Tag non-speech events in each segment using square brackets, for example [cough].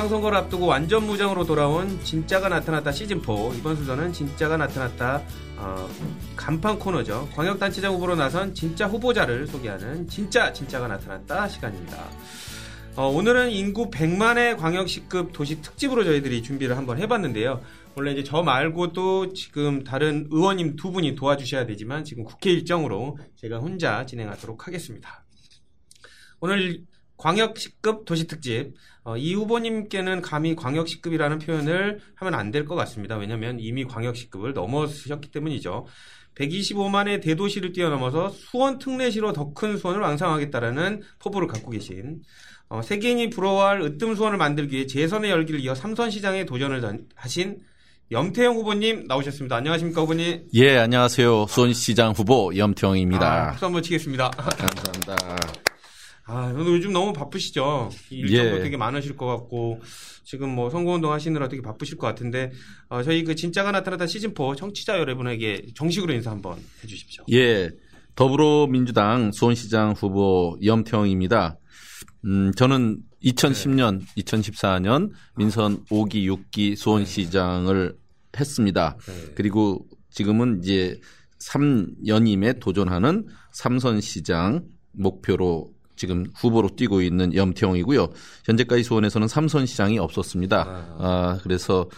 지방선거를 앞두고 완전 무장으로 돌아온 진짜가 나타났다 시즌4 이번 순서는 진짜가 나타났다 어, 간판 코너죠. 광역단체장 후보로 나선 진짜 후보자를 소개하는 진짜 진짜가 나타났다 시간입니다. 어, 오늘은 인구 100만의 광역시급 도시 특집으로 저희들이 준비를 한번 해봤는데요. 원래 이제 저 말고도 지금 다른 의원님 두 분이 도와주셔야 되지만 지금 국회 일정으로 제가 혼자 진행하도록 하겠습니다. 오늘 광역시급 도시특집 어, 이 후보님께는 감히 광역시급이라는 표현을 하면 안 될 것 같습니다. 왜냐하면 이미 광역시급을 넘어서셨기 때문이죠. 125만의 대도시를 뛰어넘어서 수원 특례시로 더 큰 수원을 완성하겠다라는 포부를 갖고 계신 어, 세계인이 부러워할 으뜸 수원을 만들기 위해 재선의 열기를 이어 삼선시장에 도전을 하신 염태영 후보님 나오셨습니다. 안녕하십니까 후보님? 예, 안녕하세요. 수원시장 후보 염태영입니다. 아, 박수 한번 치겠습니다. 감사합니다. 아, 요즘 너무 바쁘시죠? 일정도 예. 되게 많으실 것 같고, 지금 뭐 선거운동 하시느라 되게 바쁘실 것 같은데, 어, 저희 그 진짜가 나타났다 시즌 4 청취자 여러분에게 정식으로 인사 한번 해주십시오. 예, 더불어민주당 수원시장 후보 염태영입니다. 음, 저는 2010년, 2014년 민선 5기, 6기 수원시장을 했습니다. 네. 그리고 지금은 이제 3연임에 도전하는 삼선시장 목표로 지금 후보로 뛰고 있는 염태영이고요. 현재까지 수원에서는 삼선 시장이 없었습니다. 아, 그래서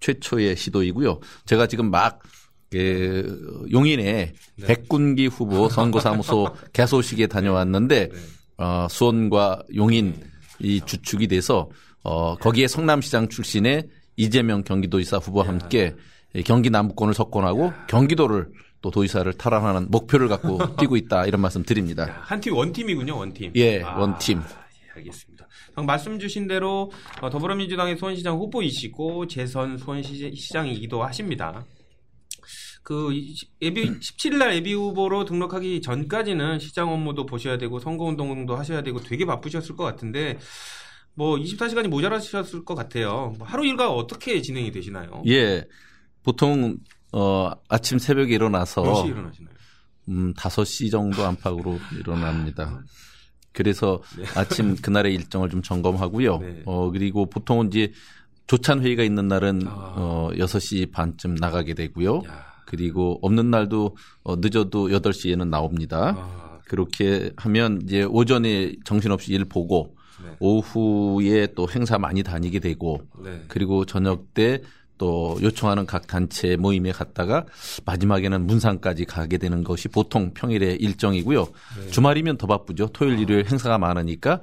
최초의 시도이고요. 제가 지금 막 그, 용인의 네. 백군기 후보 선거사무소 [laughs] 개소식에 다녀왔는데 네. 어, 수원과 용인 이 주축이 돼서 어, 거기에 성남시장 출신의 이재명 경기도지사 후보와 함께 이 경기 남부권을 석권하고 경기도를 또 도지사를 탈환하는 목표를 갖고 [laughs] 뛰고 있다 이런 말씀 드립니다. 한 팀 원팀이군요, 원팀. 예, 아, 원팀. 예, 알겠습니다. 방금 말씀 주신 대로 어, 더불어민주당의 수원시장 후보이시고 재선 수원시장이기도 하십니다. 그 이- 예비 [clears throat] 17일 날 예비 후보로 등록하기 전까지는 시장 업무도 보셔야 되고 선거 운동도 하셔야 되고 되게 바쁘셨을 것 같은데 뭐 24시간이 모자라셨을 것 같아요. 뭐 하루 일과 어떻게 진행이 되시나요? 예. 보통 어 아침 새벽에 일어나서 몇 시에 일어나시나요? 음 5시 정도 안팎으로 [laughs] 일어납니다. 그래서 아침 [laughs] 그날의 일정을 좀 점검하고요. 네. 어 그리고 보통은 이제 조찬 회의가 있는 날은 아. 어 6시 반쯤 나가게 되고요. 야, 그리고 없는 날도 어, 늦어도 8시에는 나옵니다. 아, 그렇게 하면 이제 오전에 정신없이 일 보고 네. 오후에 또 행사 많이 다니게 되고 네. 그리고 저녁 때 또 요청하는 각 단체 모임에 갔다가 마지막에는 문상까지 가게 되는 것이 보통 평일의 일정이고요. 네. 주말이면 더 바쁘죠. 토요일, 일요일 행사가 많으니까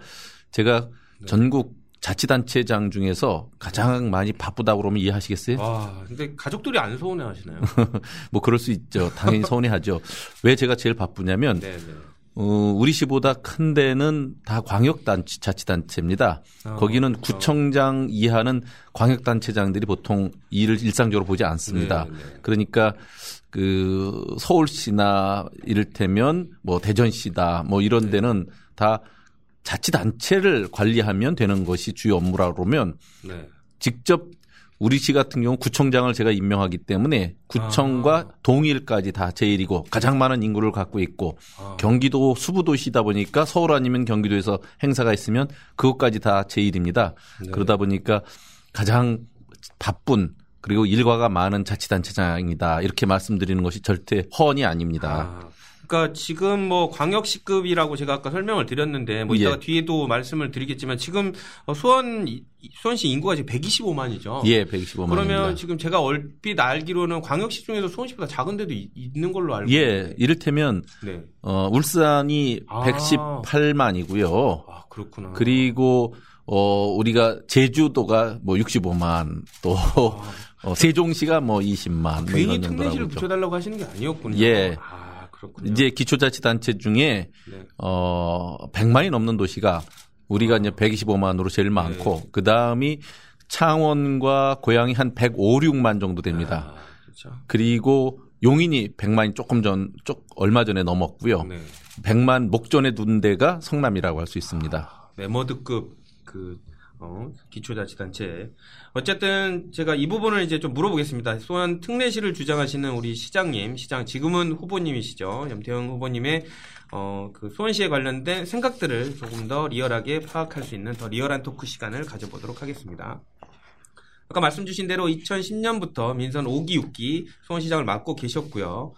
제가 네. 전국 자치단체장 중에서 가장 많이 바쁘다고 그러면 이해하시겠어요? 아, 근데 가족들이 안 서운해 하시나요? [laughs] 뭐 그럴 수 있죠. 당연히 서운해 하죠. 왜 제가 제일 바쁘냐면 [laughs] 네, 네. 어, 우리 시보다 큰 데는 다 광역단체 자치단체입니다. 어, 거기는 그렇죠. 구청장 이하는 광역단체장들이 보통 일을 일상적으로 보지 않습니다. 네, 네. 그러니까 그 서울시나 이를테면 뭐 대전시다 뭐 이런 네. 데는 다 자치단체를 관리하면 되는 것이 주요 업무라 그러면 네. 직접 우리 시 같은 경우 구청장을 제가 임명하기 때문에 구청과 아. 동일까지 다 제일이고 가장 많은 인구를 갖고 있고 아. 경기도 수부도시다 보니까 서울 아니면 경기도에서 행사가 있으면 그것까지 다 제일입니다. 네. 그러다 보니까 가장 바쁜 그리고 일과가 많은 자치단체장이다 이렇게 말씀드리는 것이 절대 허언이 아닙니다. 아, 그러니까 지금 뭐 광역시급이라고 제가 아까 설명을 드렸는데 뭐 이따가 예. 뒤에도 말씀을 드리겠지만 지금 어, 수원 수원시 인구가 지금 125만이죠. 예, 125만입니다. 그러면 지금 제가 얼핏 알기로는 광역시 중에서 수원시보다 작은 데도 이- 있는 걸로 알고 예, 있는데. 이를테면 네. 어, 울산이 아. 118만이고요. 아, 그렇구나. 그리고 어 우리가 제주도가 뭐 65만 또 어, 세종시가 뭐 20만 뭐 아. 괜히 특례시를 붙여달라고 하시는 게 아니었군요. 예. 아, 그렇군요. 이제 기초자치단체 중에 네. 어 100만이 넘는 도시가 우리가 아. 이제 125만으로 제일 많고 네. 그 다음이 창원과 고양이 한 105, 6만 정도 됩니다. 아, 그렇죠. 그리고 용인이 100만이 조금 전, 쪽 얼마 전에 넘었고요. 네. 100만 목전에 둔 데가 성남이라고 할 수 있습니다. 메머드급 그 어, 기초자치단체. 어쨌든 제가 이 부분을 이제 좀 물어보겠습니다. 수원 특례시를 주장하시는 우리 시장님, 시장 지금은 후보님이시죠. 염태영 후보님의 어, 그 수원시에 관련된 생각들을 조금 더 리얼하게 파악할 수 있는 더 리얼한 토크 시간을 가져보도록 하겠습니다. 아까 말씀 주신 대로 2010년부터 민선 5기, 6기 수원시장을 맡고 계셨고요.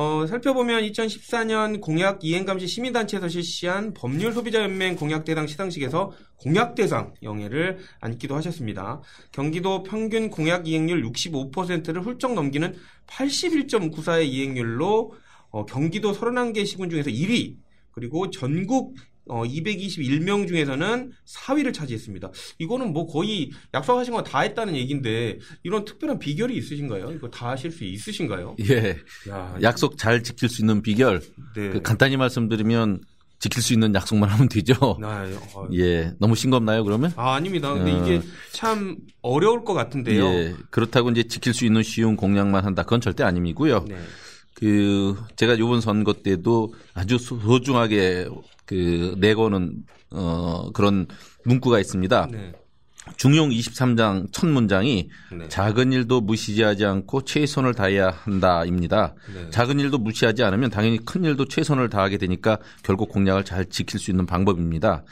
어, 살펴보면 2014년 공약 이행감시 시민단체에서 실시한 법률 소비자연맹 공약대상 시상식에서 공약대상 영예를 안기도 하셨습니다. 경기도 평균 공약 이행률 65%를 훌쩍 넘기는 81.94의 이행률로 어, 경기도 31개 시군 중에서 1위, 그리고 전국 어, 221명 중에서는 4위를 차지했습니다. 이거는 뭐 거의 약속하신 거다 했다는 얘기인데 이런 특별한 비결이 있으신가요? 이거 다 하실 수 있으신가요? 예. 야, 약속 잘 지킬 수 있는 비결. 네. 그 간단히 말씀드리면 지킬 수 있는 약속만 하면 되죠. [laughs] 아, 어, 예. 너무 싱겁나요, 그러면? 아, 아닙니다. 근데 어. 이게 참 어려울 것 같은데요. 예. 그렇다고 이제 지킬 수 있는 쉬운 공약만 한다. 그건 절대 아님이고요. 네. 그 제가 이번 선거 때도 아주 소중하게 그 내거는 어 그런 문구가 있습니다. 네. 중용 23장 첫 문장이 네. 작은 일도 무시하지 않고 최선을 다해야 한다입니다. 네. 작은 일도 무시하지 않으면 당연히 큰 일도 최선을 다하게 되니까 결국 공약을 잘 지킬 수 있는 방법입니다.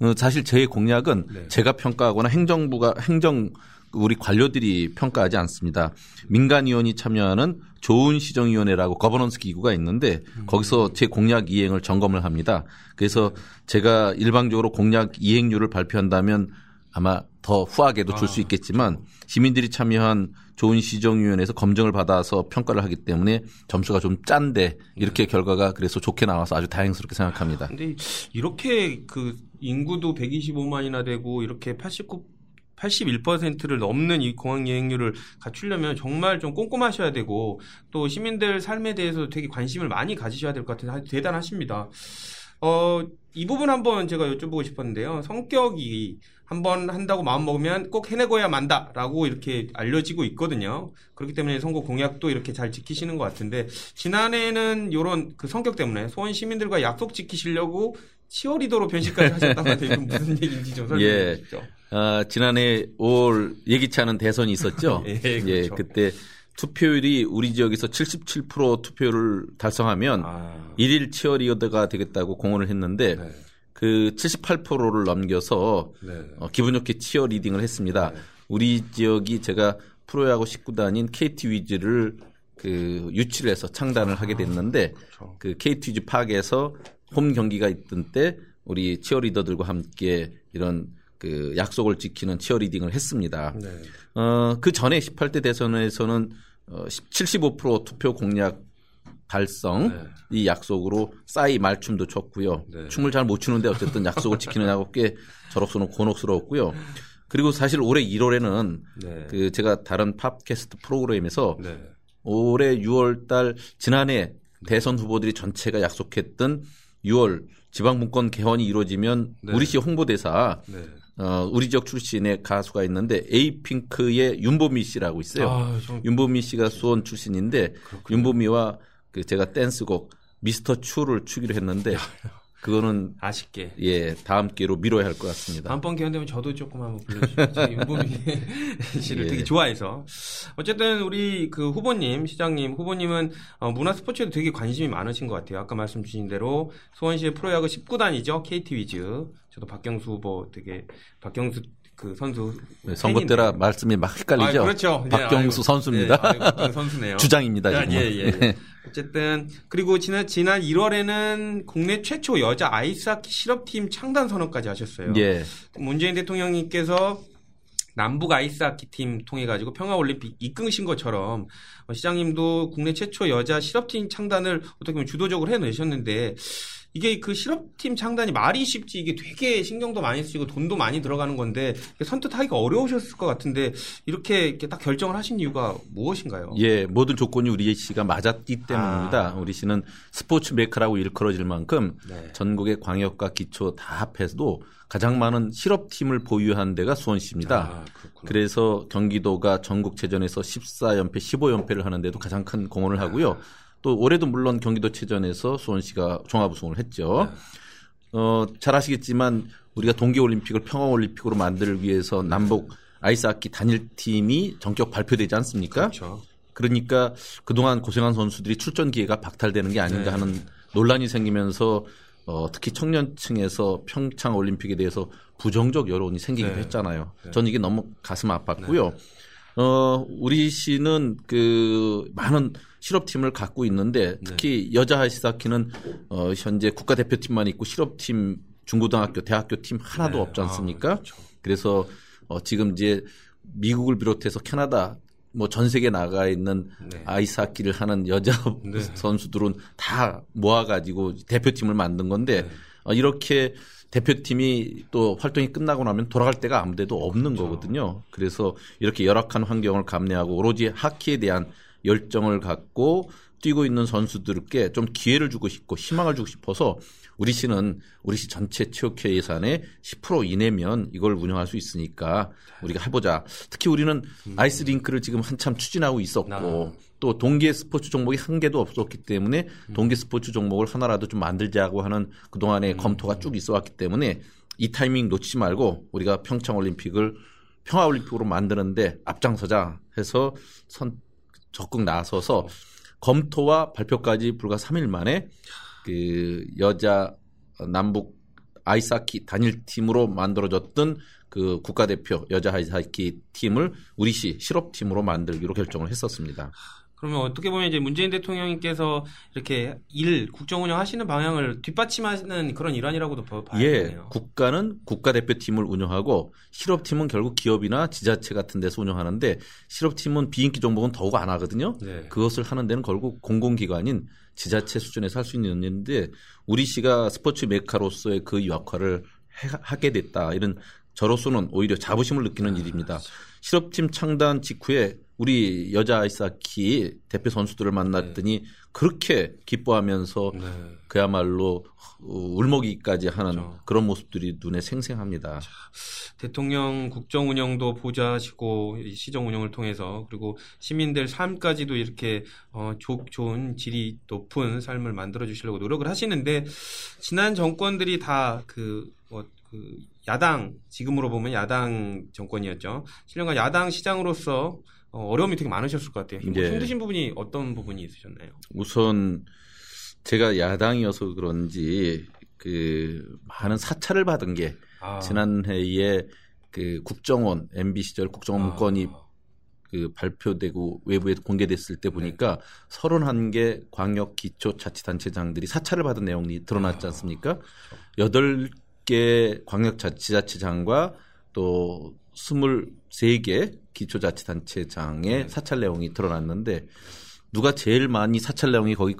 어, 사실 제 공약은 네. 제가 평가하거나 행정부가 행정 우리 관료들이 평가하지 않습니다. 민간위원이 참여하는 좋은 시정위원회라고 거버넌스 기구가 있는데 거기서 제 공약 이행을 점검을 합니다. 그래서 제가 일방적으로 공약 이행률을 발표한다면 아마 더 후하게도 줄 수 있겠지만 시민들이 참여한 좋은 시정위원회에서 검증을 받아서 평가를 하기 때문에 점수가 좀 짠데 이렇게 결과가 그래서 좋게 나와서 아주 다행스럽게 생각합니다. 근데 이렇게 그 인구도 125만이나 되고 이렇게 89 81%를 넘는 이 공항 이행률을 갖추려면 정말 좀 꼼꼼하셔야 되고 또 시민들 삶에 대해서 되게 관심을 많이 가지셔야 될 것 같아서 대단하십니다. 어, 이 부분 한번 제가 여쭤보고 싶었는데요. 성격이 한번 한다고 마음 먹으면 꼭 해내고야 만다라고 이렇게 알려지고 있거든요. 그렇기 때문에 선거 공약도 이렇게 잘 지키시는 것 같은데 지난해에는 이런 그 성격 때문에 소원 시민들과 약속 지키시려고 치어리더로 변신까지 하셨다고 하는데 이건 무슨 얘기인지 좀 설명해 예. 주시죠. 아, 지난해 5월 예기치 않은 대선이 있었죠. [laughs] 예, 그렇죠. 그때 투표율이 우리 지역에서 77% 투표를 달성하면 아, 일일 치어리어드가 되겠다고 공언을 했는데 네. 그 78%를 넘겨서 네. 어, 기분 좋게 치어 리딩을 했습니다. 네. 우리 지역이 제가 프로야구 19단인 KT 위즈를 그 유치를 해서 창단을 하게 됐는데 그렇죠. 그 KT 위즈 파악에서 홈 경기가 있던 때 우리 치어리더들과 함께 이런 그 약속을 지키는 치어리딩을 했습니다. 네. 어, 그 전에 18대 대선에서는 어, 75% 투표 공약 달성 네. 이 약속으로 싸이 말춤도 췄고요. 네. 춤을 잘 못 추는데 어쨌든 약속을 지키느냐고 꽤 저로서는 곤혹스러웠고요. 그리고 사실 올해 1월에는 네. 그 제가 다른 팟캐스트 프로그램에서 네. 올해 6월 달 지난해 대선 후보들이 전체가 약속했던 6월 지방분권 개헌이 이루어지면 네. 우리 시 홍보대사 네. 어, 우리 지역 출신의 가수가 있는데 에이핑크의 윤보미 씨라고 있어요. 아, 좀 윤보미 씨가 수원 출신인데 그렇군요. 윤보미와 그 제가 댄스곡 미스터 추를 추기로 했는데 그거는 아쉽게. 예 다음 기회로 미뤄야 할 것 같습니다. 다음번 기회 되면 저도 조금 한번 불러주시죠. [laughs] 윤보미 씨를 예. 되게 좋아해서. 어쨌든 우리 그 후보님, 시장님, 후보님은 어, 문화 스포츠에도 되게 관심이 많으신 것 같아요. 아까 말씀 주신 대로 수원시의 프로야구 19단이죠. KT 위즈. 저도 박경수 후보 되게, 박경수 그 선수. 네, 선거 때라 말씀이 막 헷갈리죠. 아, 그렇죠. 예, 박경수 아이고. 선수입니다. 예, 아이고, 선수네요. [laughs] 주장입니다. 야, 지금. 예, 예, 예. 어쨌든 그리고 지난 지난 1월에는 국내 최초 여자 아이스하키 실업팀 창단 선언까지 하셨어요. 예. 문재인 대통령님께서 남북 아이스하키 팀 통해 가지고 평화 올림픽 이끄신 것처럼 어, 시장님도 국내 최초 여자 실업팀 창단을 어떻게 보면 주도적으로 해내셨는데 이게 그 실업팀 창단이 말이 쉽지 이게 되게 신경도 많이 쓰이고 돈도 많이 들어가는 건데 선뜻하기가 어려우셨을 것 같은데 이렇게, 이렇게 딱 결정을 하신 이유가 무엇인가요? 예, 모든 조건이 우리 시가 맞았기 때문입니다. 아. 우리 시는 스포츠 메카라고 일컬어질 만큼 네. 전국의 광역과 기초 다 합해서도 가장 많은 실업팀을 보유한 데가 수원시입니다. 아. 그래서 경기도가 전국체전에서 14연패, 15연패를 하는데도 가장 큰 공헌을 하고요. 또 올해도 물론 경기도체전에서 수원시가 종합 우승을 했죠. 네. 어, 잘 아시겠지만 우리가 동계올림픽을 평화올림픽으로 만들기 위해서 남북 아이스하키 단일팀이 전격 발표되지 않습니까? 그렇죠. 그러니까 그동안 고생한 선수들이 출전 기회가 박탈되는 게 아닌가 네. 하는 논란이 생기면서 어, 특히 청년층에서 평창 올림픽에 대해서 부정적 여론이 생기기도 네. 했잖아요. 네. 전 이게 너무 가슴 아팠고요. 어, 우리 씨는 그 많은 실업팀을 갖고 있는데 특히 여자 아이스하키는 어, 현재 국가대표팀만 있고 실업팀 중고등학교, 대학교 팀 하나도 네. 없지 않습니까? 아, 그렇죠. 그래서 어, 지금 이제 미국을 비롯해서 캐나다 뭐 전 세계 나가 있는 네. 아이스하키를 하는 여자 [laughs] 네. 선수들은 다 모아가지고 대표팀을 만든 건데 네. 어, 이렇게 대표팀이 또 활동이 끝나고 나면 돌아갈 데가 아무데도 없는 그렇죠. 거거든요. 그래서 이렇게 열악한 환경을 감내하고 오로지 하키에 대한 열정을 갖고 뛰고 있는 선수들께 좀 기회를 주고 싶고 희망을 주고 싶어서 우리 시는 우리 시 전체 체육회 예산의 10% 이내면 이걸 운영할 수 있으니까 우리가 해보자. 특히 우리는 아이스 링크를 지금 한참 추진하고 있었고 아. 또 동계 스포츠 종목이 한 개도 없었기 때문에 동계 스포츠 종목을 하나라도 좀 만들자고 하는 그동안의 검토가 쭉 있어 왔기 때문에 이 타이밍 놓치지 말고 우리가 평창 올림픽을 평화 올림픽으로 만드는데 앞장서자 해서 선 적극 나서서 검토와 발표까지 불과 3일 만에 그 여자 남북 아이스하키 단일팀으로 만들어졌던 그 국가대표 여자 아이스하키 팀을 우리 시 실업팀으로 만들기로 결정을 했었습니다. 그러면 어떻게 보면 이제 문재인 대통령님께서 이렇게 일 국정 운영하시는 방향을 뒷받침하는 그런 일환이라고도 봐- 예, 봐야겠네요. 국가는 국가 대표팀을 운영하고 실업팀은 결국 기업이나 지자체 같은 데서 운영하는데 실업팀은 비인기 종목은 더욱 안 하거든요. 네. 그것을 하는 데는 결국 공공기관인 지자체 수준에서 할 수 있는 일인데 우리 시가 스포츠 메카로서의 그 역할을 해- 하게 됐다. 이런 저로서는 오히려 자부심을 느끼는 일입니다. 실업팀 창단 직후에 우리 여자 아이스하키 대표 선수들을 만났더니 그렇게 기뻐하면서 네. 그야말로 어, 울먹이까지 하는 그렇죠. 그런 모습들이 눈에 생생합니다. 대통령 국정 운영도 보좌하시고 이 시정 운영을 통해서 그리고 시민들 삶까지도 이렇게 어, 조- 좋은 질이 높은 삶을 만들어 주시려고 노력을 하시는데 지난 정권들이 다그 뭐, 그 야당 지금으로 보면 야당 정권이었죠. 7년간 야당 시장으로서 어, 어려움이 되게 많으셨을 것 같아요. 힘, 예. 힘드신 부분이 어떤 부분이 있으셨나요? 우선 제가 야당이어서 그런지 그 많은 사찰을 받은 게 아, 지난해에 그 국정원 MB 시절 국정원 문건이 아, 그 발표되고 외부에 공개됐을 때 보니까 31개 광역 기초 자치단체장들이 사찰을 받은 내용이 드러났지 않습니까? 여덟 개 광역 자치자치장과 또 23개 기초자치단체장의 사찰 내용이 드러났는데 누가 제일 많이 사찰 내용이 거기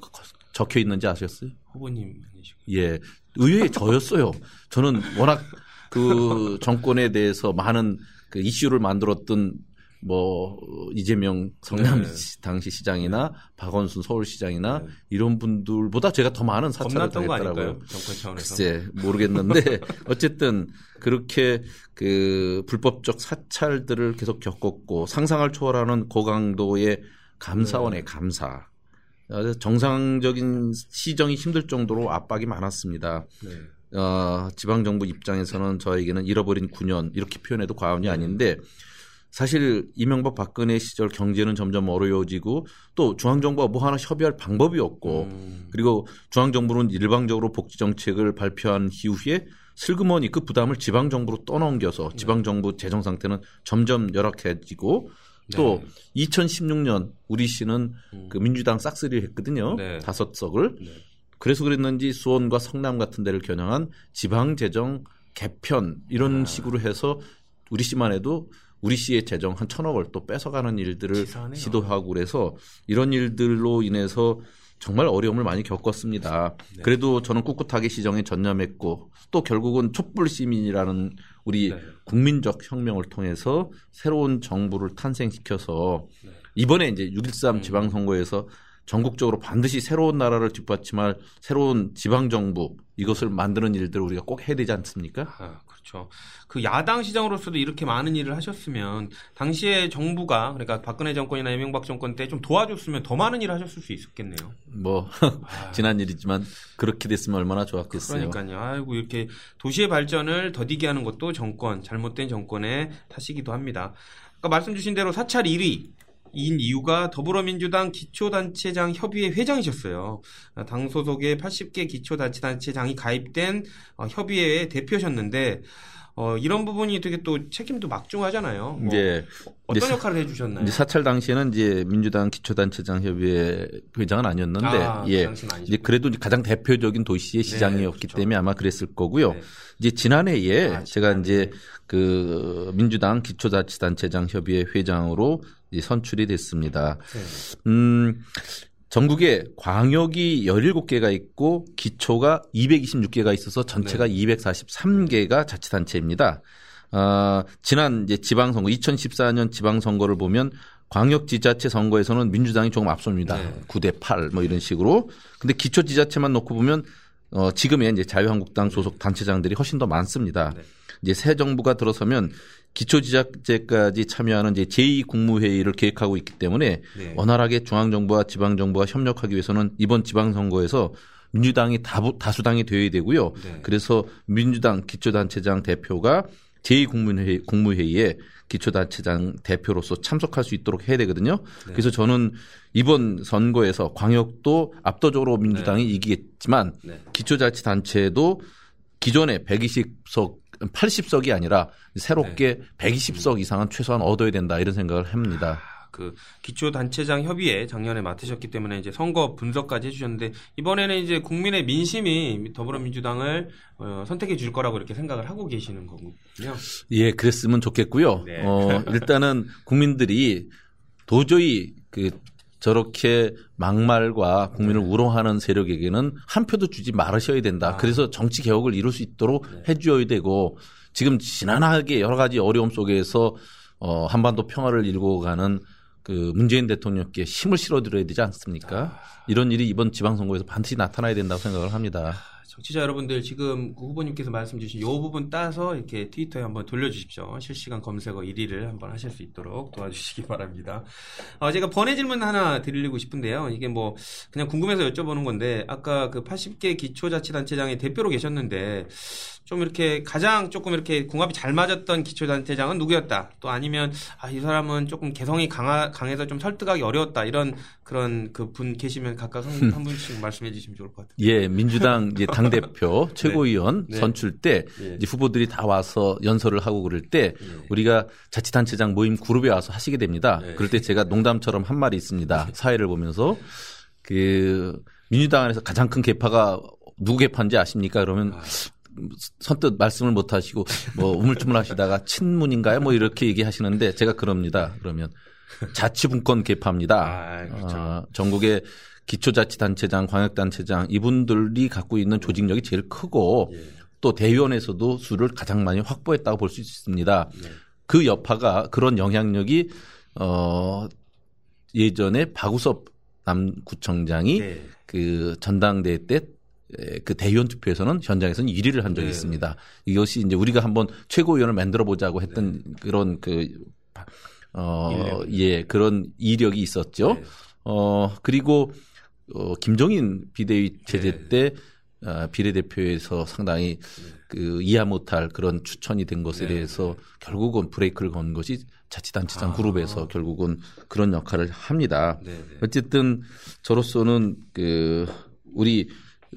적혀 있는지 아셨어요? 후보님 아니시고 예. 의외에 저였어요. 저는 워낙 그 정권에 대해서 많은 그 이슈를 만들었던 뭐 이재명 성남 네. 시- 당시 시장이나 박원순 서울시장이나 네. 이런 분들보다 제가 더 많은 사찰을 당했더라고요. 정권 차원에서. 글쎄 모르겠는데 [laughs] 어쨌든 그렇게 그 불법적 사찰들을 계속 겪었고 상상을 초월하는 고강도의 감사원의 감사 어, 정상적인 시정이 힘들 정도로 압박이 많았습니다. 네. 어, 지방정부 입장에서는 저에게는 잃어버린 9년 이렇게 표현해도 과언이 아닌데 사실 이명박 박근혜 시절 경제는 점점 어려워지고 또 중앙정부가 뭐 하나 협의할 방법이 없고 음, 그리고 중앙정부는 일방적으로 복지정책을 발표한 이후에 슬그머니 그 부담을 지방정부로 떠넘겨서 지방정부 재정 상태는 점점 열악해지고 또 2016년 우리 시는 음. 그 민주당 싹쓸이를 했거든요. 네. 다섯 석을. 네. 그래서 그랬는지 수원과 성남 같은 데를 겨냥한 지방 재정 개편 이런 아. 식으로 해서 우리 시만 해도 우리 시의 재정 한 천억을 또 뺏어가는 일들을 치사하네요. 시도하고 그래서 이런 일들로 인해서 정말 어려움을 많이 겪었습니다. 네. 그래도 저는 꿋꿋하게 시정에 전념했고 또 결국은 촛불 시민이라는 우리 네. 국민적 혁명을 통해서 새로운 정부를 탄생시켜서 네. 이번에 이제 6.13 음. 지방선거에서 전국적으로 반드시 새로운 나라를 뒷받침할 새로운 지방 정부 이것을 만드는 일들을 우리가 꼭 해야 되지 않습니까? 아, 그렇죠. 그 야당 시장으로서도 이렇게 많은 일을 하셨으면 당시에 정부가 그러니까 박근혜 정권이나 이명박 정권 때 좀 도와줬으면 더 많은 일을 하셨을 수 있었겠네요. 뭐 [laughs] 지난 일이지만 그렇게 됐으면 얼마나 좋았겠어요. 그러니까요. 아이고 이렇게 도시의 발전을 더디게 하는 것도 정권 잘못된 정권의 탓이기도 합니다. 아까 말씀 주신 대로 사찰 1위 인 이유가 더불어민주당 기초단체장 협의회 회장이셨어요. 당 소속의 80개 기초단체단체장이 가입된 어, 협의회의 대표셨는데 어, 이런 부분이 되게 또 책임도 막중하잖아요. 뭐 이제 어떤 역할을 해주셨나요? 사찰 당시에는 이제 민주당 기초단체장 협의회 회장은 아니었는데 아, 그 예. 아니셨군요. 이제 그래도 이제 가장 대표적인 도시의 시장이었기 그렇죠. 때문에 아마 그랬을 거고요. 이제 지난해에 아, 제가 지난해. 이제 그 민주당 기초자치단체장 협의회 회장으로 이제 선출이 됐습니다. 네. 음, 전국에 광역이 17개가 있고 기초가 226개가 있어서 전체가 네. 243개가 자치단체입니다. 아, 지난 이제 지방선거 2014년 지방선거를 보면 광역지자체 선거에서는 민주당이 조금 앞섭니다. 네. 9대 8 뭐 이런 식으로. 근데 기초지자체만 놓고 보면 어, 지금의 이제 자유한국당 소속 단체장들이 훨씬 더 많습니다. 네. 이제 새 정부가 들어서면 기초지자체까지 참여하는 이제 제2국무회의를 계획하고 있기 때문에 네. 원활하게 중앙정부와 지방정부가 협력하기 위해서는 이번 지방선거에서 민주당이 다부, 다수당이 되어야 되고요. 네. 그래서 민주당 기초단체장 대표가 제2국무회의, 국무회의에 기초단체장 대표로서 참석할 수 있도록 해야 되거든요. 네. 그래서 저는 이번 선거에서 광역도 압도적으로 민주당이 이기겠지만 네. 기초자치단체도 기존의 120석, 80석이 아니라 새롭게 120석 이상은 최소한 얻어야 된다 이런 생각을 합니다. 그 기초 단체장 협의회 작년에 맡으셨기 때문에 이제 선거 분석까지 해주셨는데 이번에는 이제 국민의 민심이 더불어민주당을 어, 선택해 줄 거라고 이렇게 생각을 하고 계시는 거군요. 예, 그랬으면 좋겠고요. 네. 어, 일단은 국민들이 도저히 그 저렇게 막말과 국민을 우롱하는 세력에게는 한 표도 주지 말으셔야 된다. 아. 그래서 정치 개혁을 이룰 수 있도록 네. 해줘야 되고 지금 지난하게 여러 가지 어려움 속에서 어, 한반도 평화를 이루고 가는 그 문재인 대통령께 힘을 실어드려야 되지 않습니까? 이런 일이 이번 지방선거에서 반드시 나타나야 된다고 생각을 합니다. 정치자 여러분들 지금 그 후보님께서 말씀 주신 이 부분 따서 이렇게 트위터에 한번 돌려주십시오. 실시간 검색어 1위를 한번 하실 수 있도록 도와주시기 [laughs] 바랍니다. 어, 제가 번외 질문 하나 드리고 싶은데요. 이게 뭐 그냥 궁금해서 여쭤보는 건데 아까 그 80개 기초자치단체장의 대표로 계셨는데 좀 이렇게 가장 조금 이렇게 궁합이 잘 맞았던 기초단체장은 누구였다. 또 아니면 아, 이 사람은 조금 개성이 강하, 강해서 좀 설득하기 어려웠다. 이런 그런 그 분 계시면 각각 한, 한 [laughs] 분씩 말씀해 주시면 좋을 것 같아요. 예, 민주당 이제 당 대표 최고위원 네. 선출 때 예. 이제 후보들이 다 와서 연설을 하고 그럴 때 예. 우리가 자치단체장 모임 그룹에 와서 하시게 됩니다. 네. 그럴 때 제가 농담처럼 한 말이 있습니다. 사회를 보면서 그 민주당 안에서 가장 큰 개파가 누구 개파인지 아십니까? 그러면 아. 선뜻 말씀을 못 하시고 뭐 우물쭈물 하시다가 [laughs] 친문인가요? 뭐 이렇게 얘기하시는데 제가 그럽니다. 그러면 자치분권 개파입니다. 아, 그렇죠. 아, 전국의 기초자치단체장, 광역단체장 이분들이 갖고 있는 조직력이 제일 크고 예. 또 대의원에서도 수를 가장 많이 확보했다고 볼 수 있습니다. 네. 그 여파가 그런 영향력이 어 예전에 박우섭 남구청장이 네. 그 전당대회 때 그 대의원 투표에서는 현장에서는 1위를 한 적이 네. 있습니다. 이것이 이제 우리가 한번 최고위원을 만들어 보자고 했던 그런 그 어, 일력. 예, 그런 이력이 있었죠. 네. 어, 그리고 어, 김종인 비대위 체제 네. 때 어, 비례대표에서 상당히 그 이해 못할 그런 추천이 된 것에 네. 대해서 결국은 브레이크를 건 것이 자치단체장 아. 그룹에서 결국은 그런 역할을 합니다. 네, 네. 어쨌든 저로서는 그 우리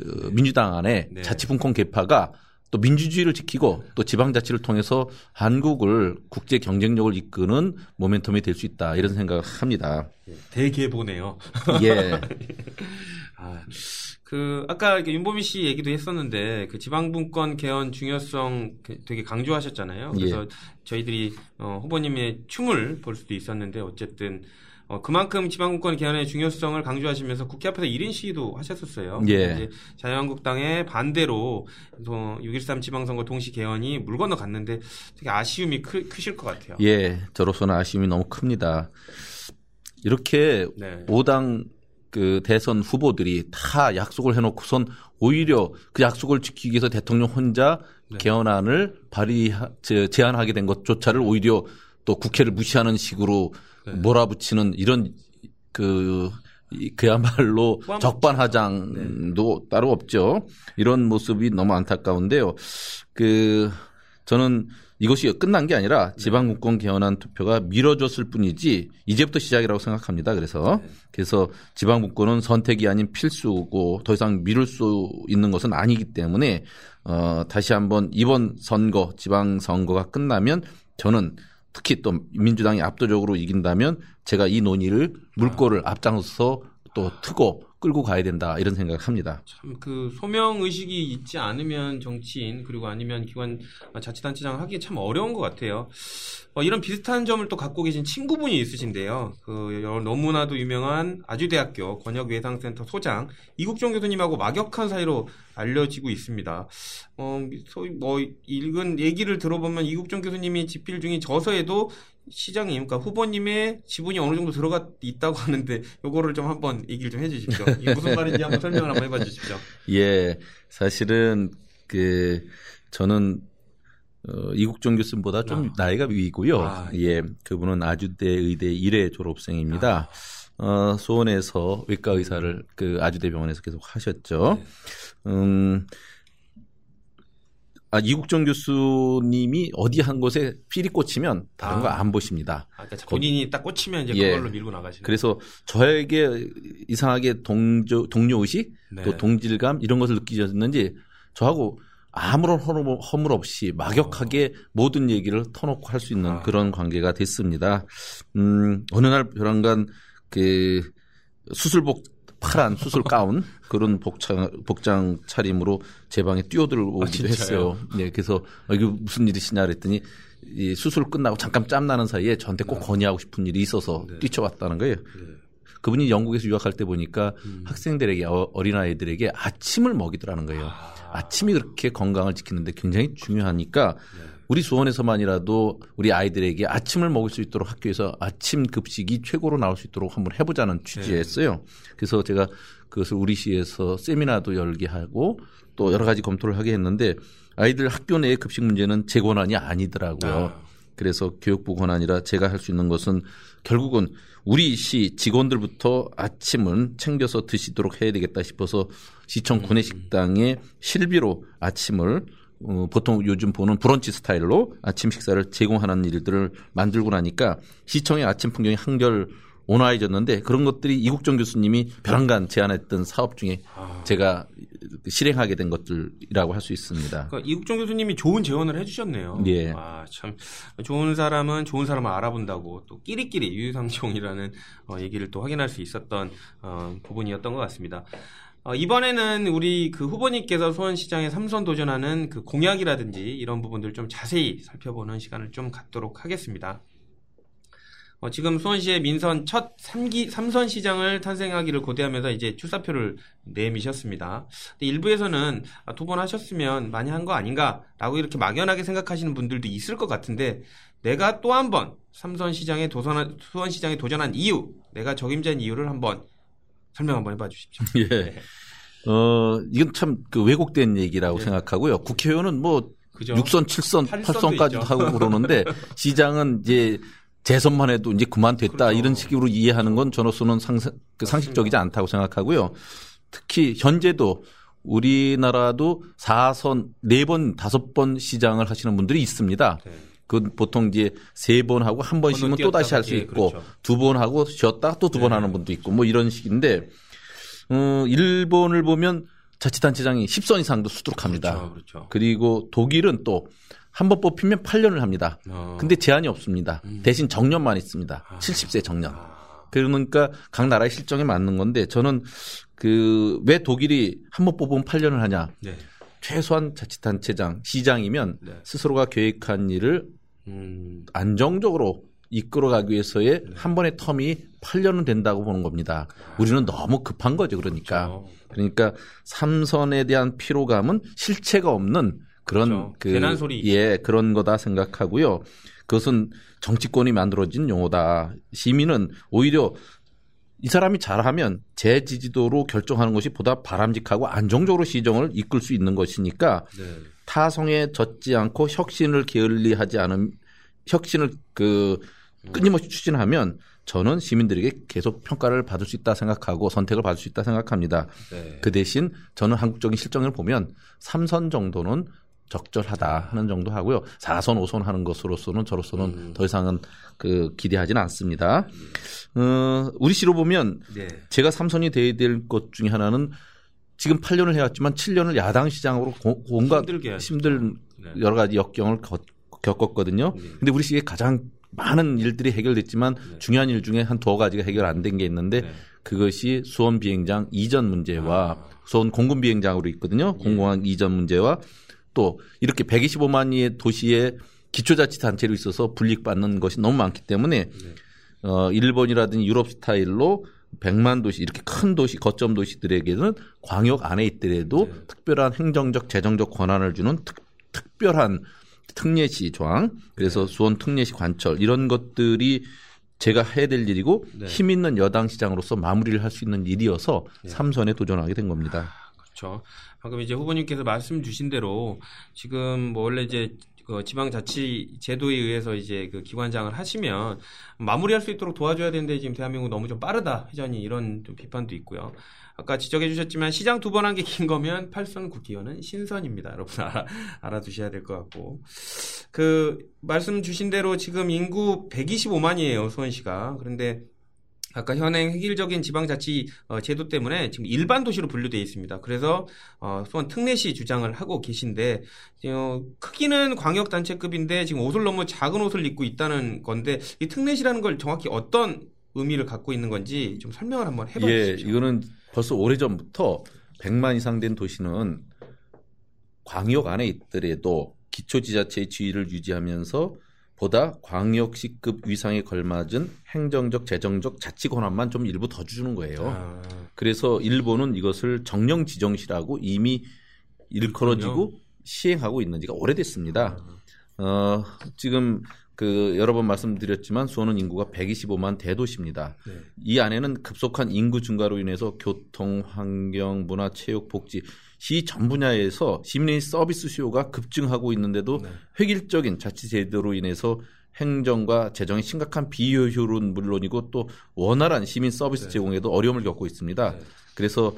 어, 민주당 안에 네. 자치분권 개파가 또 민주주의를 지키고 또 지방자치를 통해서 한국을 국제 경쟁력을 이끄는 모멘텀이 될 수 있다 이런 생각을 합니다. 대개보네요. 예. [laughs] 아, 그 아까 윤보미 씨 얘기도 했었는데 그 지방분권 개헌 중요성 그 되게 강조하셨잖아요. 그래서 예. 저희들이 어, 후보님의 춤을 볼 수도 있었는데 어쨌든 어, 그만큼 지방분권 개헌의 중요성을 강조하시면서 국회 앞에서 1인 시위도 하셨었어요. 예. 자유한국당의 반대로 또6.13 지방선거 동시 개헌이 물 건너 갔는데 되게 아쉬움이 크, 크실 것 같아요. 예, 저로서는 아쉬움이 너무 큽니다. 이렇게 네. 5당 그 대선 후보들이 다 약속을 해놓고선 오히려 그 약속을 지키기 위해서 대통령 혼자 네. 개헌안을 발의 제안하게 된 것조차를 오히려 또 국회를 무시하는 식으로 네. 몰아붙이는 이런 그 이- 그야말로 적반하장도 네. 따로 없죠. 이런 모습이 너무 안타까운데요. 그 저는 이것이 끝난 게 아니라 네. 지방국권 개헌안 투표가 미뤄졌을 뿐이지 이제부터 시작이라고 생각합니다. 그래서 네. 그래서 지방국권은 선택이 아닌 필수고 더 이상 미룰 수 있는 것은 아니기 때문에 어 다시 한번 이번 선거 지방 선거가 끝나면 저는 특히 또 민주당이 압도적으로 이긴다면 제가 이 논의를 물꼬를 앞장서서 또 트고 끌고 가야 된다 이런 생각을 합니다. 참 그 소명 의식이 있지 않으면 정치인 그리고 아니면 기관 자치단체장 하기 참 어려운 것 같아요. 어, 이런 비슷한 점을 또 갖고 계신 친구분이 있으신데요. 그 여- 너무나도 유명한 아주대학교 권역외상센터 소장 이국종 교수님하고 막역한 사이로 알려지고 있습니다. 어, 소위 뭐 읽은 얘기를 들어보면 이국종 교수님이 집필 중인 저서에도 시장님, 그러니까 후보님의 지분이 어느 정도 들어가 있다고 하는데 요거를 좀 한번 얘기를 좀 해주십시오. [laughs] 이게 무슨 말인지 한번 설명을 한번 해봐 주십시오. 예, 사실은 그 저는 어, 이국종 교수님보다 좀 아. 나이가 위고요. 아, 예, 그분은 아주대 의대 1회 졸업생입니다. 어, 수원에서 외과 의사를 그 아주대 병원에서 계속 하셨죠. 네. 음, 아, 이국종 교수님이 어디 한 곳에 필이 꽂히면 다른 아. 거안 보십니다. 아, 그러니까 본인이 딱 꽂히면 이제 예. 그걸로 밀고 나가시는. 그래서 저에게 이상하게 동조, 동료 의식 네. 또 동질감 이런 것을 느끼셨는지 저하고 아무런 허물, 허물 없이 막역하게 모든 얘기를 터놓고 할 수 있는 아. 그런 관계가 됐습니다. 음, 어느 날 벼랑간 그 수술복 파란 수술 가운 [laughs] 그런 복장 복장 차림으로 제 방에 뛰어들어오기도 아? 했어요. 네, 그래서 어, 이거 무슨 일이시냐 그랬더니 이 수술 끝나고 잠깐 짬 나는 사이에 저한테 꼭 건의하고 싶은 일이 있어서 네. 뛰쳐왔다는 거예요. 네. 그분이 영국에서 유학할 때 보니까 음. 학생들에게 어- 어린아이들에게 아침을 먹이더라는 거예요. 아, 아침이 그렇게 건강을 지키는데 굉장히 중요하니까 네. 우리 수원에서만이라도 우리 아이들에게 아침을 먹을 수 있도록 학교에서 아침 급식이 최고로 나올 수 있도록 한번 해보자는 취지였어요. 그래서 제가 그것을 우리 시에서 세미나도 열게 하고 또 여러 가지 검토를 하게 했는데 아이들 학교 내의 급식 문제는 제 권한이 아니더라고요. 아, 그래서 교육부 권한이라 제가 할 수 있는 것은 결국은 우리 시 직원들부터 아침은 챙겨서 드시도록 해야 되겠다 싶어서 시청 음. 구내식당에 실비로 아침을 어, 보통 요즘 보는 브런치 스타일로 아침 식사를 제공하는 일들을 만들고 나니까 시청의 아침 풍경이 한결 온화해졌는데 그런 것들이 이국정 교수님이 벼랑간 제안했던 사업 중에 아. 제가 실행하게 된 것들이라고 할 수 있습니다. 그러니까 이국종 교수님이 좋은 재원을 해주셨네요. 예. 아, 참. 좋은 사람은 좋은 사람을 알아본다고 또 끼리끼리 유유상종이라는 어, 얘기를 또 확인할 수 있었던 어, 부분이었던 것 같습니다. 어, 이번에는 우리 그 후보님께서 수원시장에 삼선 도전하는 그 공약이라든지 이런 부분들 좀 자세히 살펴보는 시간을 좀 갖도록 하겠습니다. 어, 지금 수원시의 민선 첫 3기, 3선 시장을 탄생하기를 고대하면서 이제 출사표를 내미셨습니다. 일부에서는 아, 두번 하셨으면 많이 한 거 아닌가라고 이렇게 막연하게 생각하시는 분들도 있을 것 같은데 내가 또 한 번 삼선 시장에 도선 수원 시장에 도전한 이유, 내가 적임자인 이유를 한번 설명 한번 해봐 주십시오. [laughs] 예. 어, 이건 참 그 왜곡된 얘기라고 예. 생각하고요. 국회의원은 뭐 그죠? 6선, 7선, 팔선도 8선까지도 있죠. 하고 그러는데 [laughs] 시장은 이제 재선만 해도 이제 그만 됐다 그렇죠. 이런 식으로 이해하는 건 저로서는 상상, 그 상식적이지 않다고 생각하고요. 특히 현재도 우리나라도 4선, 4번, 5번 시장을 하시는 분들이 있습니다. 네. 그 보통 이제 세 번 하고 한 번 쉬면 또 다시 할수 예, 있고 그렇죠. 두번 하고 쉬었다 또두번 네. 하는 분도 있고 뭐 이런 식인데 어 일본을 보면 자치단체장이 10선 이상도 수두룩합니다. 그렇죠, 그렇죠. 그리고 독일은 또 한 번 뽑히면 8년을 합니다. 어. 근데 제한이 없습니다. 음. 대신 정년만 있습니다. 아. 70세 정년. 아, 그러니까 각 나라의 실정에 맞는 건데 저는 그 왜 독일이 한 번 뽑으면 8년을 하냐? 네. 최소한 자치단체장, 시장이면 네. 스스로가 계획한 일을 음, 안정적으로 이끌어가기 위해서의 네. 한 번의 텀이 8년은 된다고 보는 겁니다. 우리는 너무 급한 거죠, 그러니까. 그렇죠. 그러니까 삼선에 대한 피로감은 실체가 없는 그런 그렇죠. 그 소리. 예 그런 거다 생각하고요. 그것은 정치권이 만들어진 용어다. 시민은 오히려 이 사람이 잘하면 제 지지도로 결정하는 것이 보다 바람직하고 안정적으로 시정을 이끌 수 있는 것이니까 네. 타성에 젖지 않고 혁신을 게을리하지 않은 혁신을 그 끊임없이 추진하면 저는 시민들에게 계속 평가를 받을 수 있다 생각하고 선택을 받을 수 있다 생각합니다. 네. 그 대신 저는 한국적인 실정을 보면 3선 정도는 적절하다 하는 정도 하고요. 4선, 5선 하는 것으로서는 저로서는 음. 더 이상은 그 기대하지는 않습니다. 어, 우리 시로 보면 네. 제가 3선이 돼야 될 것 중에 하나는 지금 8년을 해왔지만 7년을 야당 시장으로 하죠. 힘든 네. 여러 가지 역경을 겪- 겪었거든요. 네. 근데 우리 시에 가장 많은 일들이 해결됐지만 네. 중요한 일 중에 한 두어 가지가 해결 안 된 게 있는데 네. 그것이 수원 비행장 이전 문제와 아. 수원 공군 비행장으로 있거든요. 예. 공공항 이전 문제와 또 이렇게 125만의 도시에 기초자치단체로 있어서 불이익받는 것이 너무 많기 때문에 네. 어, 일본이라든지 유럽 스타일로 100만 도시 이렇게 큰 도시 거점 도시들에게는 광역 안에 있더라도 네. 특별한 행정적 재정적 권한을 주는 특, 특별한 특례시 조항 그래서 수원 특례시 관철 이런 것들이 제가 해야 될 일이고 네. 힘 있는 여당 시장으로서 마무리를 할 수 있는 일이어서 네. 삼선에 도전하게 된 겁니다. 그렇죠. 방금 이제 후보님께서 말씀 주신 대로 지금 뭐 원래 이제 그 지방자치 제도에 의해서 이제 그 기관장을 하시면 마무리할 수 있도록 도와줘야 되는데 지금 대한민국 너무 좀 빠르다 회전이 이런 좀 비판도 있고요. 아까 지적해 주셨지만 시장 두 번 한 게 긴 거면 팔선 국회의원은 신선입니다. 여러분 알아, 알아두셔야 될 것 같고 그 말씀 주신 대로 지금 인구 125만이에요 수원시가 그런데 아까 현행 획일적인 지방자치 어, 제도 때문에 지금 일반 도시로 분류되어 있습니다. 그래서 어, 수원 특례시 주장을 하고 계신데 어, 크기는 광역단체급인데 지금 옷을 너무 작은 옷을 입고 있다는 건데 이 특례시라는 걸 정확히 어떤 의미를 갖고 있는 건지 좀 설명을 한번 해봐 예, 주십시오. 이거는 벌써 오래전부터 100만 이상 된 도시는 광역 안에 있더라도 기초지자체의 지위를 유지하면서 보다 광역시급 위상에 걸맞은 행정적, 재정적 자치 권한만 좀 일부 더 주는 거예요. 아, 그래서 일본은 이것을 정령 지정시라고 이미 일컬어지고 시행하고 있는 지가 오래됐습니다. 어, 지금 그 여러 번 말씀드렸지만 수원은 인구가 125만 대도시입니다. 네. 이 안에는 급속한 인구 증가로 인해서 교통, 환경, 문화, 체육, 복지 시 전 분야에서 시민의 서비스 수요가 급증하고 있는데도 네. 획일적인 자치 제도로 인해서 행정과 재정의 심각한 비효율은 물론이고 또 원활한 시민 서비스 네. 제공에도 어려움을 겪고 있습니다. 네. 그래서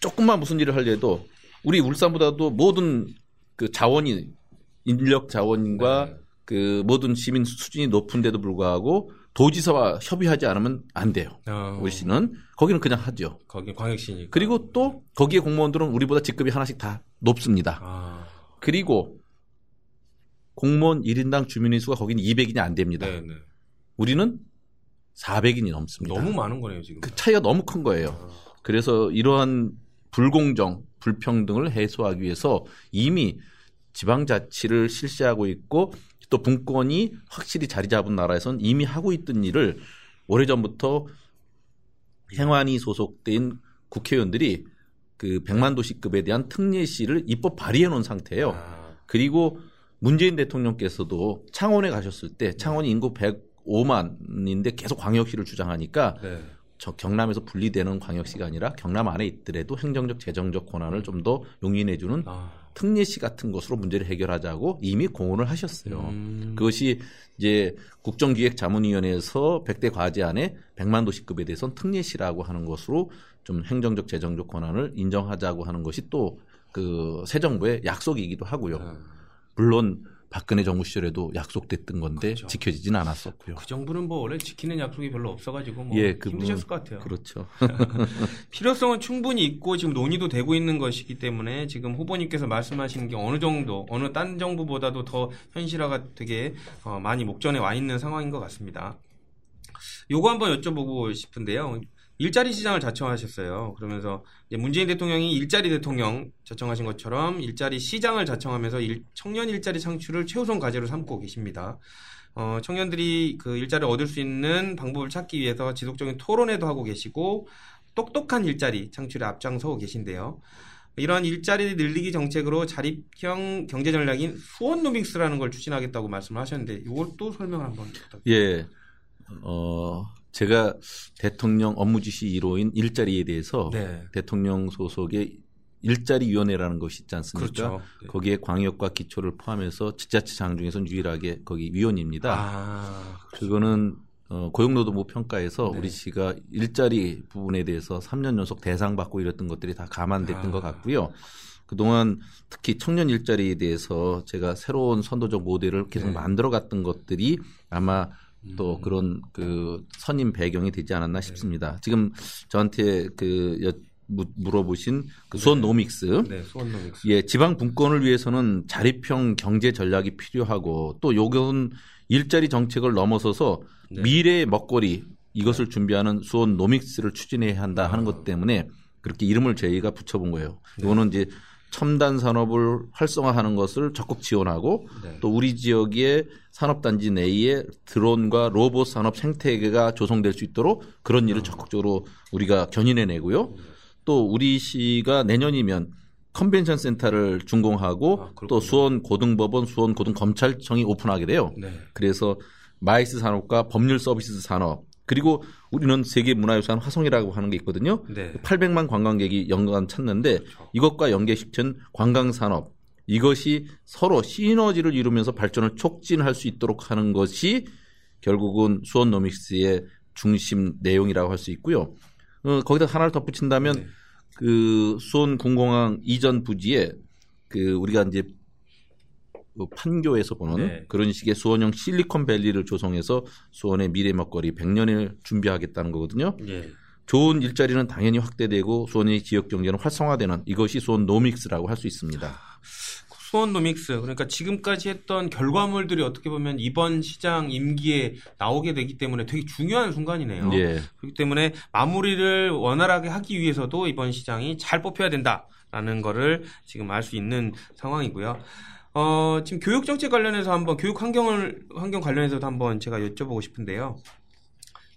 조금만 무슨 일을 하려도 우리 울산보다도 모든 그 자원이 인력 자원과 네. 그 모든 시민 수준이 높은데도 불구하고 도지사와 협의하지 않으면 안 돼요. 어, 우리 시는 거기는 그냥 하죠. 거기 광역시니까. 그리고 또 거기에 공무원들은 우리보다 직급이 하나씩 다 높습니다. 아, 그리고 공무원 1인당 주민의 수가 거기는 200인이 안 됩니다. 네, 네. 우리는 400인이 넘습니다. 너무 많은 거네요 지금. 그 차이가 너무 큰 거예요. 아, 그래서 이러한 불공정, 불평등을 해소하기 위해서 이미 지방자치를 실시하고 있고 또 분권이 확실히 자리 잡은 나라에서는 이미 하고 있던 일을 오래전부터 행안위 소속된 국회의원들이 그 100만 도시급에 대한 특례 시를 입법 발의해 놓은 상태예요. 아, 그리고 문재인 대통령께서도 창원에 가셨을 때 창원이 인구 105만인데 계속 광역시를 주장하니까 네. 저 경남에서 분리되는 광역시가 아니라 경남 안에 있더라도 행정적 재정적 권한을 좀 더 용인해주는 아, 특례시 같은 것으로 문제를 해결하자고 이미 공언을 하셨어요. 음, 그것이 이제 국정기획자문위원회에서 100대 과제 안에 100만 도시급에 대해서는 특례시라고 하는 것으로 좀 행정적 재정적 권한을 인정하자고 하는 것이 또 그 새 정부의 약속이기도 하고요. 아, 물론 박근혜 정부 시절에도 약속됐던 건데 그렇죠. 지켜지지는 않았었고요. 그 정부는 뭐 원래 지키는 약속이 별로 없어가지고 뭐 예, 그분- 힘드셨을 것 같아요. 그렇죠. [laughs] 필요성은 충분히 있고 지금 논의도 되고 있는 것이기 때문에 지금 후보님께서 말씀하시는 게 어느 정도 어느 딴 정부보다도 더 현실화가 되게 어, 많이 목전에 와 있는 상황인 것 같습니다. 요거 한번 여쭤보고 싶은데요. 일자리 시장을 자청하셨어요. 그러면서 문재인 대통령이 일자리 대통령 자청하신 것처럼 일자리 시장을 자청하면서 일- 청년 일자리 창출을 최우선 과제로 삼고 계십니다. 어, 청년들이 그 일자리를 얻을 수 있는 방법을 찾기 위해서 지속적인 토론회도 하고 계시고 똑똑한 일자리 창출에 앞장서고 계신데요. 이런 일자리 늘리기 정책으로 자립형 경제 전략인 수원 노믹스라는 걸 추진하겠다고 말씀을 하셨는데 이것도 설명을 한번 부탁드립니다. 예. 어, 제가 대통령 업무 지시 1호인 일자리에 대해서 네. 대통령 소속의 일자리 위원회라는 것이 있지 않습니까? 그렇죠. 네. 거기에 광역과 기초를 포함해서 지자체장 중에서는 유일하게 거기 위원입니다. 아, 그거는 어, 고용노동부 평가에서 네. 우리 씨가 일자리 부분에 대해서 3년 연속 대상 받고 이랬던 것들이 다 감안됐던 아. 것 같고요. 그동안 특히 청년 일자리에 대해서 제가 새로운 선도적 모델을 계속 네. 만들어 갔던 것들이 아마 또 음. 그런 그 선임 배경이 되지 네. 않았나 싶습니다. 지금 저한테 그 여- 무- 물어보신 그 수원 네. 노믹스 네, 수원노믹스. 예, 지방 분권을 위해서는 자립형 경제 전략이 필요하고 또 요건 일자리 정책을 넘어서서 네. 미래의 먹거리 이것을 준비하는 수원 노믹스를 추진해야 한다 하는 아. 것 때문에 그렇게 이름을 저희가 붙여본 거예요. 네. 이거는 이제 첨단 산업을 활성화하는 것을 적극 지원하고 네. 또 우리 지역의 산업단지 내에 드론과 로봇 산업 생태계가 조성될 수 있도록 그런 아. 일을 적극적으로 우리가 견인해내고요. 네. 또 우리 시가 내년이면 컨벤션 센터를 준공하고 아. 또 수원 고등법원, 수원 고등검찰청이 오픈하게 돼요. 네. 그래서 MICE 산업과 법률 서비스 산업 그리고 우리는 세계 문화유산 화성이라고 하는 게 있거든요. 네. 800만 관광객이 연간 찾는데 그렇죠. 이것과 연계시킨 관광 산업 이것이 서로 시너지를 이루면서 발전을 촉진할 수 있도록 하는 것이 결국은 수원 노믹스의 중심 내용이라고 할 수 있고요. 어, 거기다 하나를 덧붙인다면 네. 그 수원 군공항 이전 부지에 그 우리가 이제 그 판교에서 보는 네. 그런 식의 수원형 실리콘밸리를 조성해서 수원의 미래 먹거리 100년을 준비하겠다는 거거든요. 예. 좋은 일자리는 당연히 확대되고 수원의 지역 경제는 활성화되는 이것이 수원 노믹스라고 할 수 있습니다. 수원 노믹스 그러니까 지금까지 했던 결과물들이 어떻게 보면 이번 시장 임기에 나오게 되기 때문에 되게 중요한 순간이네요. 예. 그렇기 때문에 마무리를 원활하게 하기 위해서도 이번 시장이 잘 뽑혀야 된다라는 거를 지금 알 수 있는 상황이고요. 어, 지금 교육 정책 관련해서 한번 교육 환경을 환경 관련해서도 한번 제가 여쭤보고 싶은데요.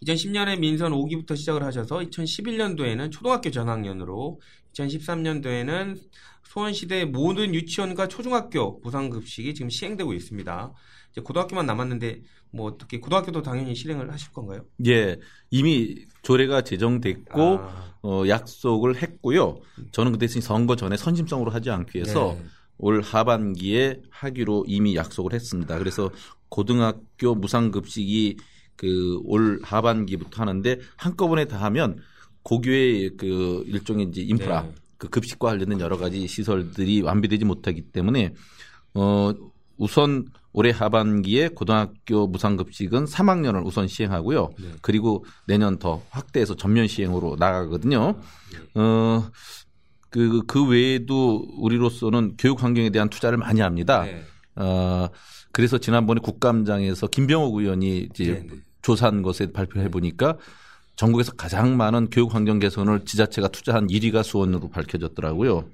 2010년에 민선 5기부터 시작을 하셔서 2011년도에는 초등학교 전학년으로 2013년도에는 소원시대 모든 유치원과 초중학교 무상급식이 지금 시행되고 있습니다. 이제 고등학교만 남았는데 뭐 어떻게 고등학교도 당연히 실행을 하실 건가요? 예. 이미 조례가 제정됐고 아, 어, 약속을 했고요. 저는 그 대신 선거 전에 선심성으로 하지 않기 위해서 네. 올 하반기에 하기로 이미 약속을 했습니다. 그래서 고등학교 무상급식이 그 올 하반기부터 하는데 한꺼번에 다 하면 고교의 그 일종의 이제 인프라 네. 그 급식과 관련된 여러 가지 시설들이 완비되지 못하기 때문에 어 우선 올해 하반기에 고등학교 무상급식은 3학년을 우선 시행하고요. 네. 그리고 내년 더 확대해서 전면 시행으로 나가거든요. 네. 어, 그, 그 외에도 우리로서는 교육 환경에 대한 투자를 많이 합니다. 네. 어, 그래서 지난번에 국감장에서 김병욱 의원이 이제 네, 네. 조사한 것에 발표를 해보니까 전국에서 가장 많은 교육 환경 개선을 지자체가 투자한 1위가 수원으로 밝혀졌더라고요.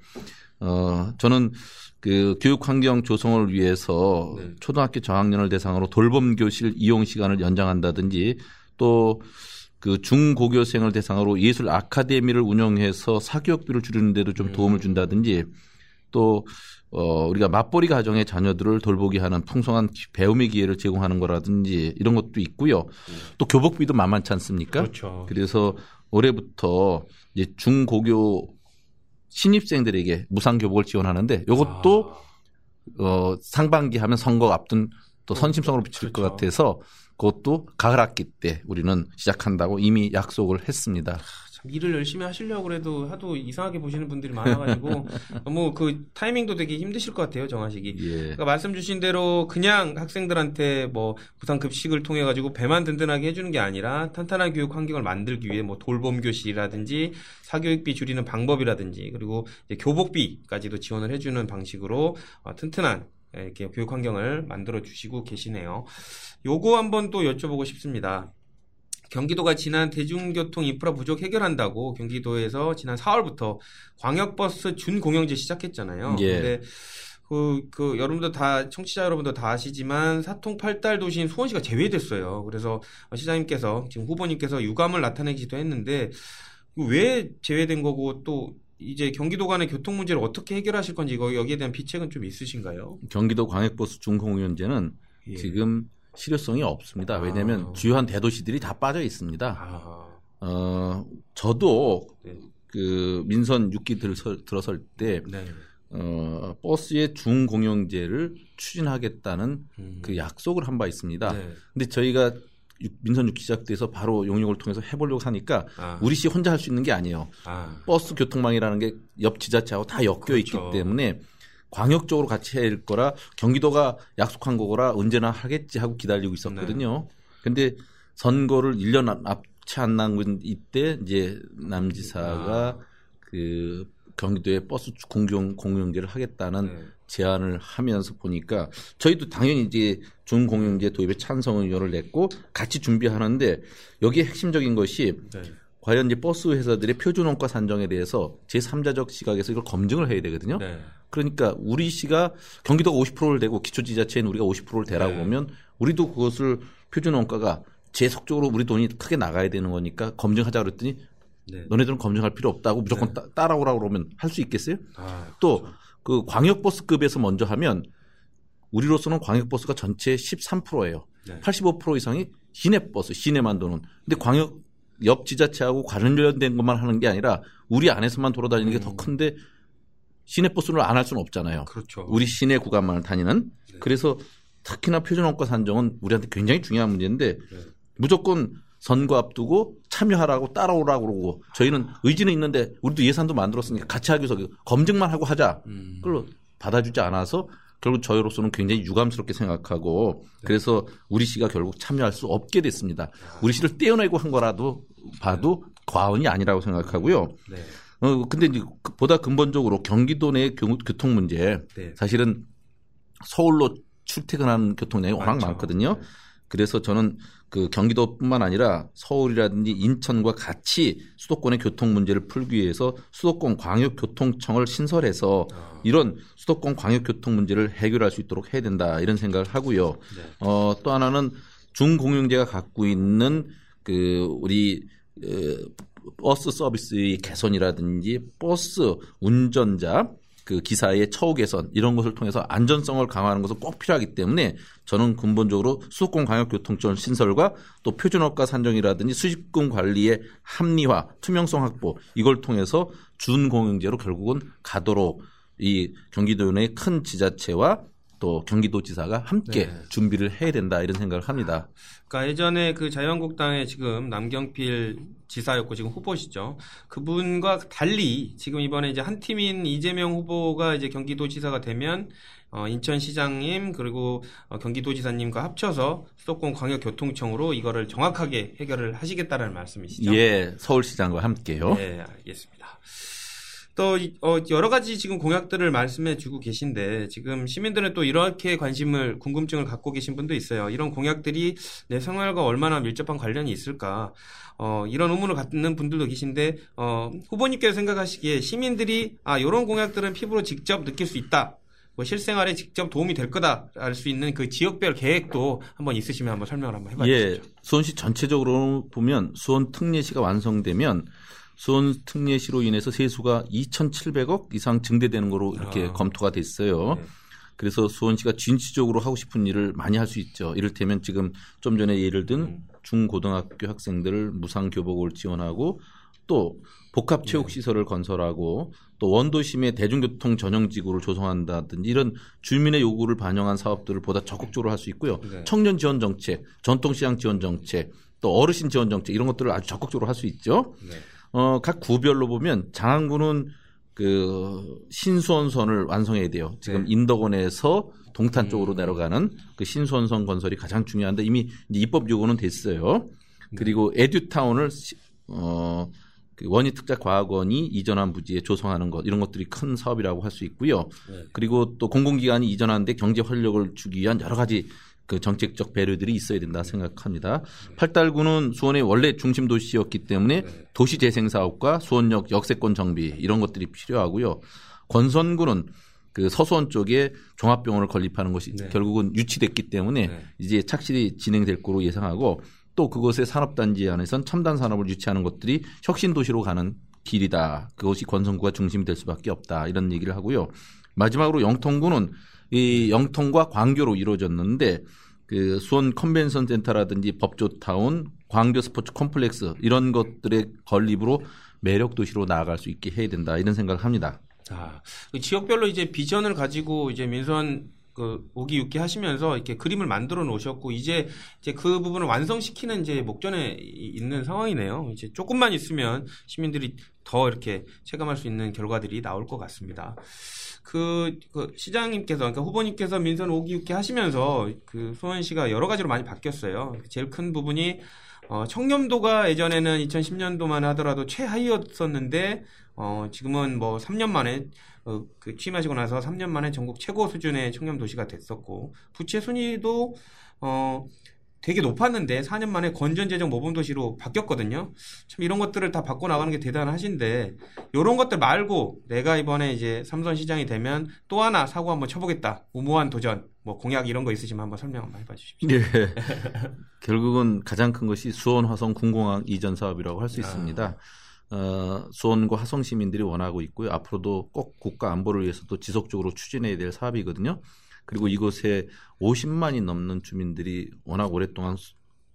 어, 저는 그 교육 환경 조성을 위해서 네. 초등학교 저학년을 대상으로 돌봄 교실 이용 시간을 연장한다든지 또 그 중고교생을 대상으로 예술 아카데미를 운영해서 사교육비를 줄이는 데도 좀 도움을 준다든지 또 어, 우리가 맞벌이 가정의 자녀들을 돌보게 하는 풍성한 기- 배움의 기회를 제공하는 거라든지 이런 것도 있고요. 또 교복비도 만만치 않습니까? 그렇죠. 그래서 올해부터 이제 중고교 신입생들에게 무상 교복을 지원하는데 이것도 아, 어, 상반기 하면 선거 앞둔 또 선심성으로 비칠 것 그렇죠. 같아서 그것도 가을 학기 때 우리는 시작한다고 이미 약속을 했습니다. 참 일을 열심히 하시려고 그래도 하도 이상하게 보시는 분들이 많아가지고 [laughs] 너무 그 타이밍도 되게 힘드실 것 같아요 정하시기. 예. 그러니까 말씀 주신 대로 그냥 학생들한테 뭐 부산 급식을 통해 가지고 배만 든든하게 해주는 게 아니라 탄탄한 교육 환경을 만들기 위해 뭐 돌봄 교실이라든지 사교육비 줄이는 방법이라든지 그리고 이제 교복비까지도 지원을 해주는 방식으로 어, 튼튼한 예, 이렇게 교육 환경을 만들어 주시고 계시네요. 요거 한번 또 여쭤보고 싶습니다. 경기도가 지난 대중교통 인프라 부족 해결한다고 경기도에서 지난 4월부터 광역버스 준공영제 시작했잖아요. 예. 근데 그, 그, 여러분들 다, 청취자 여러분들 다 아시지만, 사통 팔달 도시인 수원시가 제외됐어요. 그래서 시장님께서, 지금 후보님께서 유감을 나타내기도 했는데, 왜 제외된 거고, 또, 이제 경기도 간의 교통 문제를 어떻게 해결하실 건지, 이거 여기에 대한 비책은 좀 있으신가요? 경기도 광역버스 중공연제는 예. 지금 실효성이 없습니다. 왜냐하면 아. 주요한 대도시들이 다 빠져 있습니다. 아, 어, 저도 네. 그 민선 6기 들서, 들어설 때 네. 어, 버스의 중공영제를 추진하겠다는 음. 그 약속을 한 바 있습니다. 네. 근데 저희가 육- 민선 6기 시작돼서 바로 용역을 통해서 해보려고 하니까 아. 우리 시 혼자 할 수 있는 게 아니에요. 아, 버스 교통망이라는 게 옆 지자체하고 다 엮여 그렇죠. 있기 때문에 광역적으로 같이 해야 할 거라 경기도가 약속한 거라 언제나 하겠지 하고 기다리고 있었거든요. 네. 근데 선거를 1년 앞- 앞치 안 남은 이때 이제 남지사가 아. 그 경기도에 버스 공용 공용제를 하겠다는 네. 제안을 하면서 보니까 저희도 당연히 이제 준 공용제 도입에 찬성 의견을 냈고 같이 준비하는데 여기에 핵심적인 것이 네. 과연 이제 버스 회사들의 표준 원가 산정에 대해서 제3자적 시각에서 이걸 검증을 해야 되거든요. 네. 그러니까 우리 시가 경기도가 50%를 대고 기초지자체인 우리가 50%를 대라고 네. 보면 우리도 그것을 표준 원가가 제속적으로 우리 돈이 크게 나가야 되는 거니까 검증하자 그랬더니 네. 너네들은 검증할 필요 없다고 무조건 따, 따라오라고 그러면 할 수 있겠어요? 아, 또그 광역버스급에서 먼저 하면 우리로서는 광역버스가 전체 13%예요. 네. 85% 이상이 시내버스, 시내만 도는. 근데 광역 옆 지자체하고 관련된 것만 하는 게 아니라 우리 안에서만 돌아다니는 게더 음. 큰데 시내버스를 안 할 수는 없잖아요. 그렇죠. 우리 시내 구간만 다니는. 네. 그래서 특히나 표준원가 산정은 우리한테 굉장히 중요한 문제인데 네. 무조건 선거 앞두고 참여하라고 따라오라고 그러고 저희는 의지는 있는데 우리도 예산도 만들었으니까 같이 하기 위해서 검증만 하고 하자. 음. 그걸 받아주지 않아서 결국 저희로서는 굉장히 유감스럽게 생각하고 그래서 우리 씨가 결국 참여할 수 없게 됐습니다. 우리 씨를 떼어내고 한 거라도 봐도 과언이 아니라고 생각하고요. 네. 어 근데 이제 그- 보다 근본적으로 경기도 내 교- 교통 문제 네. 사실은 서울로 출퇴근하는 교통량이 워낙 많죠. 많거든요. 네. 그래서 저는 그 경기도뿐만 아니라 서울이라든지 인천과 같이 수도권의 교통 문제를 풀기 위해서 수도권 광역교통청을 신설해서 아, 이런 수도권 광역교통 문제를 해결할 수 있도록 해야 된다 이런 생각을 하고요. 네. 어, 또 하나는 중공영제가 갖고 있는 그 우리 어, 버스 서비스의 개선이라든지 버스 운전자 그 기사의 처우 개선 이런 것을 통해서 안전성을 강화하는 것은 꼭 필요하기 때문에 저는 근본적으로 수도권 광역교통청 신설과 또 표준업가 산정이라든지 수집금 관리의 합리화, 투명성 확보 이걸 통해서 준공영제로 결국은 가도록 이 경기도 내큰 지자체와 또 경기도지사가 함께 네. 준비를 해야 된다 이런 생각을 합니다. 그러니까 예전에 그 자유한국당의 지금 남경필 지사였고 지금 후보시죠. 그분과 달리 지금 이번에 이제 한 팀인 이재명 후보가 이제 경기도지사가 되면 어, 인천시장님 그리고 어, 경기도지사님과 합쳐서 수도권 광역교통청으로 이거를 정확하게 해결을 하시겠다라는 말씀이시죠? 예, 서울시장과 함께요. 네, 알겠습니다. 또 이- 어, 여러 가지 지금 공약들을 말씀해 주고 계신데 지금 시민들은 또 이렇게 관심을 궁금증을 갖고 계신 분도 있어요. 이런 공약들이 내 생활과 얼마나 밀접한 관련이 있을까? 어, 이런 의문을 갖는 분들도 계신데 어, 후보님께서 생각하시기에 시민들이 아 이런 공약들은 피부로 직접 느낄 수 있다. 뭐 실생활에 직접 도움이 될 거다 알 수 있는 그 지역별 계획도 한번 있으시면 한번 설명을 한번 해봐 예. 수원시 전체적으로 보면 수원 특례시가 완성되면 수원 특례시로 인해서 세수가 2,700억 이상 증대되는 거로 이렇게 아. 검토가 됐어요. 네. 그래서 수원시가 진취적으로 하고 싶은 일을 많이 할 수 있죠. 이를테면 지금 좀 전에 예를 든 음. 중고등학교 학생들 무상 교복을 지원하고 또 복합 네. 체육 시설을 건설하고 또 원도심에 대중교통 전용 지구를 조성한다든지 이런 주민의 요구를 반영한 사업들을 보다 적극적으로 할 수 있고요. 네. 청년 지원 정책, 전통시장 지원 정책, 또 어르신 지원 정책 이런 것들을 아주 적극적으로 할 수 있죠. 네. 어, 각 구별로 보면 장안구는 그 신수원선을 완성해야 돼요. 지금 네. 인덕원에서 동탄 쪽으로 음. 내려가는 그 신수원선 건설이 가장 중요한데 이미 입법 요구는 됐어요. 네. 그리고 에듀타운을 시- 어, 그 원희 특작 과학원이 이전한 부지에 조성하는 것 이런 것들이 큰 사업이라고 할 수 있고요. 네. 그리고 또 공공기관이 이전하는데 경제 활력을 주기 위한 여러 가지 그 정책적 배려들이 있어야 된다 생각합니다. 팔달구는 수원의 원래 중심 도시였기 때문에 네. 도시 재생 사업과 수원역 역세권 정비 이런 것들이 필요하고요. 권선구는 그 서수원 쪽에 종합병원을 건립하는 것이 네. 결국은 유치됐기 때문에 네. 이제 착실히 진행될 거로 예상하고 또 그것의 산업단지 안에선 첨단 산업을 유치하는 것들이 혁신 도시로 가는 길이다. 그것이 권선구가 중심이 될 수밖에 없다. 이런 얘기를 하고요. 마지막으로 영통구는 이 영통과 광교로 이루어졌는데 그 수원 컨벤션 센터라든지 법조타운, 광교 스포츠 콤플렉스 이런 것들의 건립으로 매력 도시로 나아갈 수 있게 해야 된다 이런 생각을 합니다. 아, 그 지역별로 이제 비전을 가지고 이제 민선 그 오기 육기 하시면서 이렇게 그림을 만들어 놓으셨고 이제 이제 그 부분을 완성시키는 이제 목전에 있는 상황이네요. 이제 조금만 있으면 시민들이 더 이렇게 체감할 수 있는 결과들이 나올 것 같습니다. 그, 그 시장님께서 그러니까 후보님께서 민선 오기 육기 하시면서 그 수원시가 여러 가지로 많이 바뀌었어요. 제일 큰 부분이 어, 청렴도가 예전에는 2010년도만 하더라도 최하위였었는데 어, 지금은 뭐 3년 만에 어, 그 취임하시고 나서 3년 만에 전국 최고 수준의 청렴 도시가 됐었고 부채 순위도 어 되게 높았는데 4년 만에 건전재정 모범도시로 바뀌었거든요. 참 이런 것들을 다 바꿔 나가는 게 대단하신데 이런 것들 말고 내가 이번에 이제 삼선 시장이 되면 또 하나 사고 한번 쳐보겠다. 무모한 도전, 뭐 공약 이런 거 있으시면 한번 설명 한번 해봐 주십시오. 네. [laughs] 결국은 가장 큰 것이 수원 화성 군공항 이전 사업이라고 할 수 있습니다. 어, 수원과 화성 시민들이 원하고 있고요. 앞으로도 꼭 국가 안보를 위해서 도 지속적으로 추진해야 될 사업이거든요. 그리고 이곳에 50만이 넘는 주민들이 워낙 오랫동안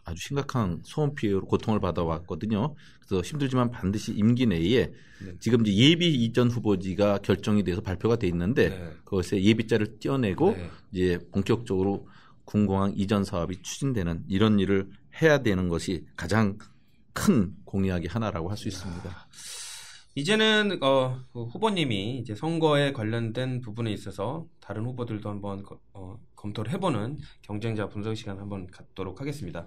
아주 심각한 소음 피해로 고통을 받아왔거든요. 그래서 힘들지만 반드시 임기 내에 네. 지금 이제 예비 이전 후보지가 결정이 돼서 발표가 돼 있는데 네. 그것에 예비자를 떼어내고 네. 이제 본격적으로 군공항 이전 사업이 추진되는 이런 일을 해야 되는 것이 가장 큰 공약이 하나라고 할 수 있습니다. 이제는 어, 그 후보님이 이제 선거에 관련된 부분에 있어서 다른 후보들도 한번 어, 검토를 해보는 경쟁자 분석 시간 한번 갖도록 하겠습니다.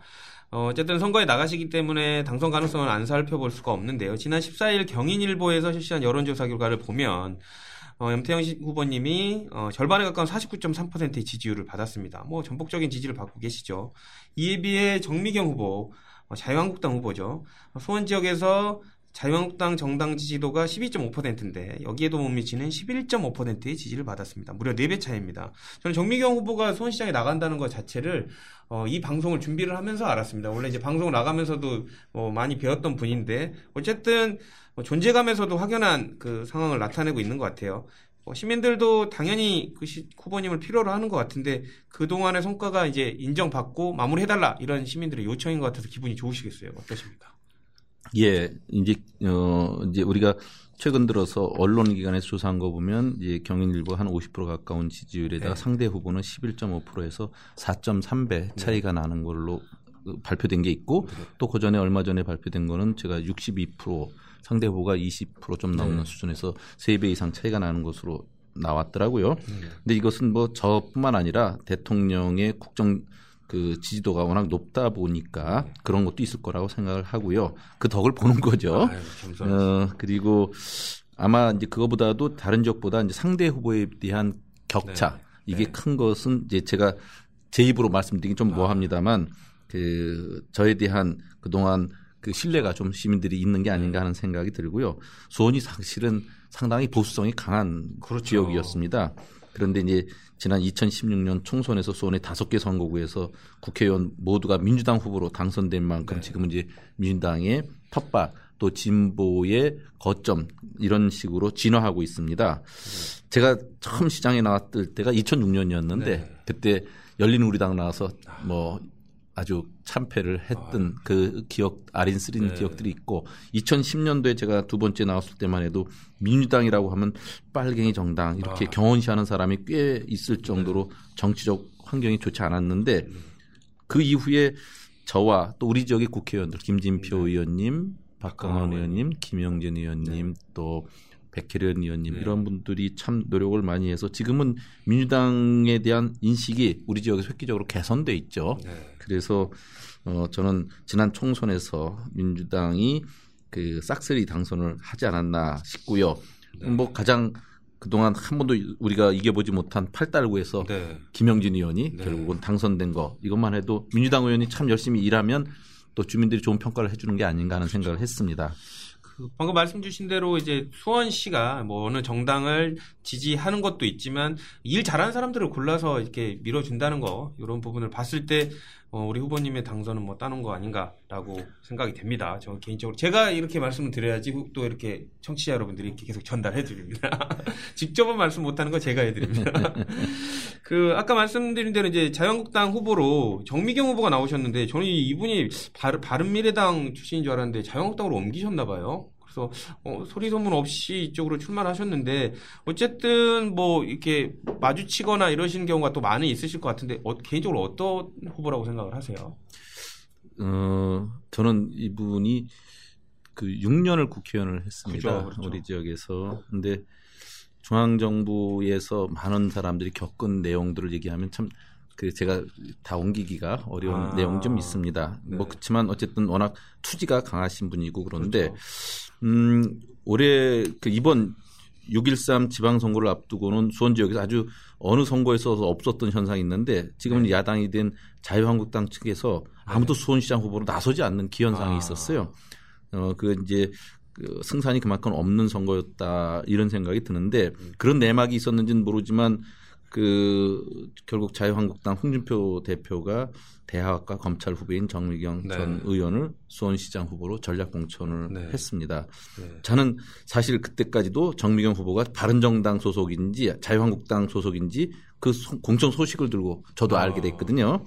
어, 어쨌든 선거에 나가시기 때문에 당선 가능성을 안 살펴볼 수가 없는데요. 지난 14일 경인일보에서 실시한 여론조사 결과를 보면 어, 염태영 후보님이 어, 절반에 가까운 49.3%의 지지율을 받았습니다. 뭐 전폭적인 지지를 받고 계시죠. 이에 비해 정미경 후보 어, 자유한국당 후보죠. 수원 지역에서 자유한국당 정당 지지도가 12.5%인데 여기에도 못 미치는 11.5%의 지지를 받았습니다. 무려 4배 차이입니다. 저는 정미경 후보가 수원시장에 나간다는 것 자체를 어, 이 방송을 준비를 하면서 알았습니다. 원래 이제 방송 나가면서도 뭐 많이 배웠던 분인데 어쨌든 뭐 존재감에서도 확연한 그 상황을 나타내고 있는 것 같아요. 뭐 시민들도 당연히 그 시, 후보님을 필요로 하는 것 같은데 그 동안의 성과가 이제 인정받고 마무리해달라 이런 시민들의 요청인 것 같아서 기분이 좋으시겠어요. 어떠십니까? 예, 이제 어 이제 우리가 최근 들어서 언론 기관에서 조사한 거 보면 이제 경인일보 한 50% 가까운 지지율에다가 네. 상대 후보는 11.5%에서 4.3배 차이가 네. 나는 걸로 발표된 게 있고 네. 또그 전에 얼마 전에 발표된 거는 제가 62% 상대 후보가 20%좀 넘는 네. 수준에서 3배 이상 차이가 나는 것으로 나왔더라고요. 네. 근데 이것은 뭐 저뿐만 아니라 대통령의 국정 그 지지도가 워낙 높다 보니까 그런 것도 있을 거라고 생각을 하고요. 그 덕을 보는 거죠. 아유, 어, 그리고 아마 이제 그거보다도 다른 지역보다 이제 상대 후보에 대한 격차 네. 이게 네. 큰 것은 이제 제가 제 입으로 말씀드리긴 좀 아. 뭐합니다만 그 저에 대한 그동안 그 신뢰가 좀 시민들이 있는 게 아닌가 하는 생각이 들고요. 수원이 사실은 상당히 보수성이 강한 그렇죠. 지역이었습니다. 그런데 이제 지난 2016년 총선에서 수원의 다섯 개 선거구에서 국회의원 모두가 민주당 후보로 당선된 만큼 네. 지금은 이제 민주당의 텃밭 또 진보의 거점 이런 식으로 진화하고 있습니다. 네. 제가 처음 시장에 나왔을 때가 2006년이었는데 네. 그때 열린 우리당 나와서 뭐 아주 참패를 했던 아. 그 기억 아린 쓰린 네. 기억들이 있고 2010년도에 제가 두 번째 나왔을 때만 해도 민주당이라고 하면 빨갱이 정당 이렇게 아. 경원시하는 사람이 꽤 있을 정도로 네. 정치적 환경이 좋지 않았는데 네. 그 이후에 저와 또 우리 지역의 국회의원들 김진표 네. 의원님, 박강원 의원님, 김영진 의원님 네. 또 백혜련 의원님 네. 이런 분들이 참 노력을 많이 해서 지금은 민주당에 대한 인식이 우리 지역에서 획기적으로 개선돼 있죠. 네. 그래서 어 저는 지난 총선에서 민주당이 그 싹쓸이 당선을 하지 않았나 싶고요. 네. 뭐 가장 그동안 한 번도 우리가 이겨보지 못한 팔달구에서 네. 김영진 의원이 네. 결국은 당선된 거 이것만 해도 민주당 의원이 참 열심히 일하면 또 주민들이 좋은 평가를 해주는 게 아닌가 하는 생각을 했습니다. 그 방금 말씀 주신 대로 이제 수원시가 뭐 어느 정당을 지지하는 것도 있지만 일 잘하는 사람들을 골라서 이렇게 밀어준다는 거 이런 부분을 봤을 때 어, 우리 후보님의 당선은 뭐 따놓은 거 아닌가라고 생각이 됩니다. 저 개인적으로 제가 이렇게 말씀을 드려야지 또 이렇게 청취자 여러분들이 이렇게 계속 전달해 드립니다. [laughs] 직접은 말씀 못하는 거 제가 해드립니다. [laughs] 그 아까 말씀드린 대로 이제 자유한국당 후보로 정미경 후보가 나오셨는데 저는 이분이 바른 미래당 출신인 줄 알았는데 자유한국당으로 옮기셨나 봐요. 그래서 어, 소리 소문 없이 이쪽으로 출마를 하셨는데 어쨌든 뭐 이렇게 마주치거나 이러시는 경우가 또 많이 있으실 것 같은데 어, 개인적으로 어떤 후보라고 생각을 하세요? 어 저는 이분이 그 6년을 국회의원을 했습니다. 그렇죠, 그렇죠. 우리 지역에서 근데 중앙 정부에서 많은 사람들이 겪은 내용들을 얘기하면 참 그 제가 다 옮기기가 어려운 아, 내용 좀 있습니다. 네. 뭐 그렇지만 어쨌든 워낙 투지가 강하신 분이고 그런데 그렇죠. 음, 올해 그 이번 6.13 지방선거를 앞두고는 수원 지역에서 아주 어느 선거에서 없었던 현상이 있는데 지금은 네. 야당이 된 자유한국당 측에서 아무도 수원시장 후보로 나서지 않는 기현상이 아. 있었어요. 어, 그 이제 그 승산이 그만큼 없는 선거였다 이런 생각이 드는데 음. 그런 내막이 있었는지는 모르지만 그 결국 자유한국당 홍준표 대표가 대학과 검찰 후보인 정미경 네. 전 의원을 수원시장 후보로 전략 공천을 네. 했습니다. 네. 저는 사실 그때까지도 정미경 후보가 바른정당 소속인지 자유한국당 소속인지 그 소- 공천 소식을 들고 저도 아. 알게 됐거든요.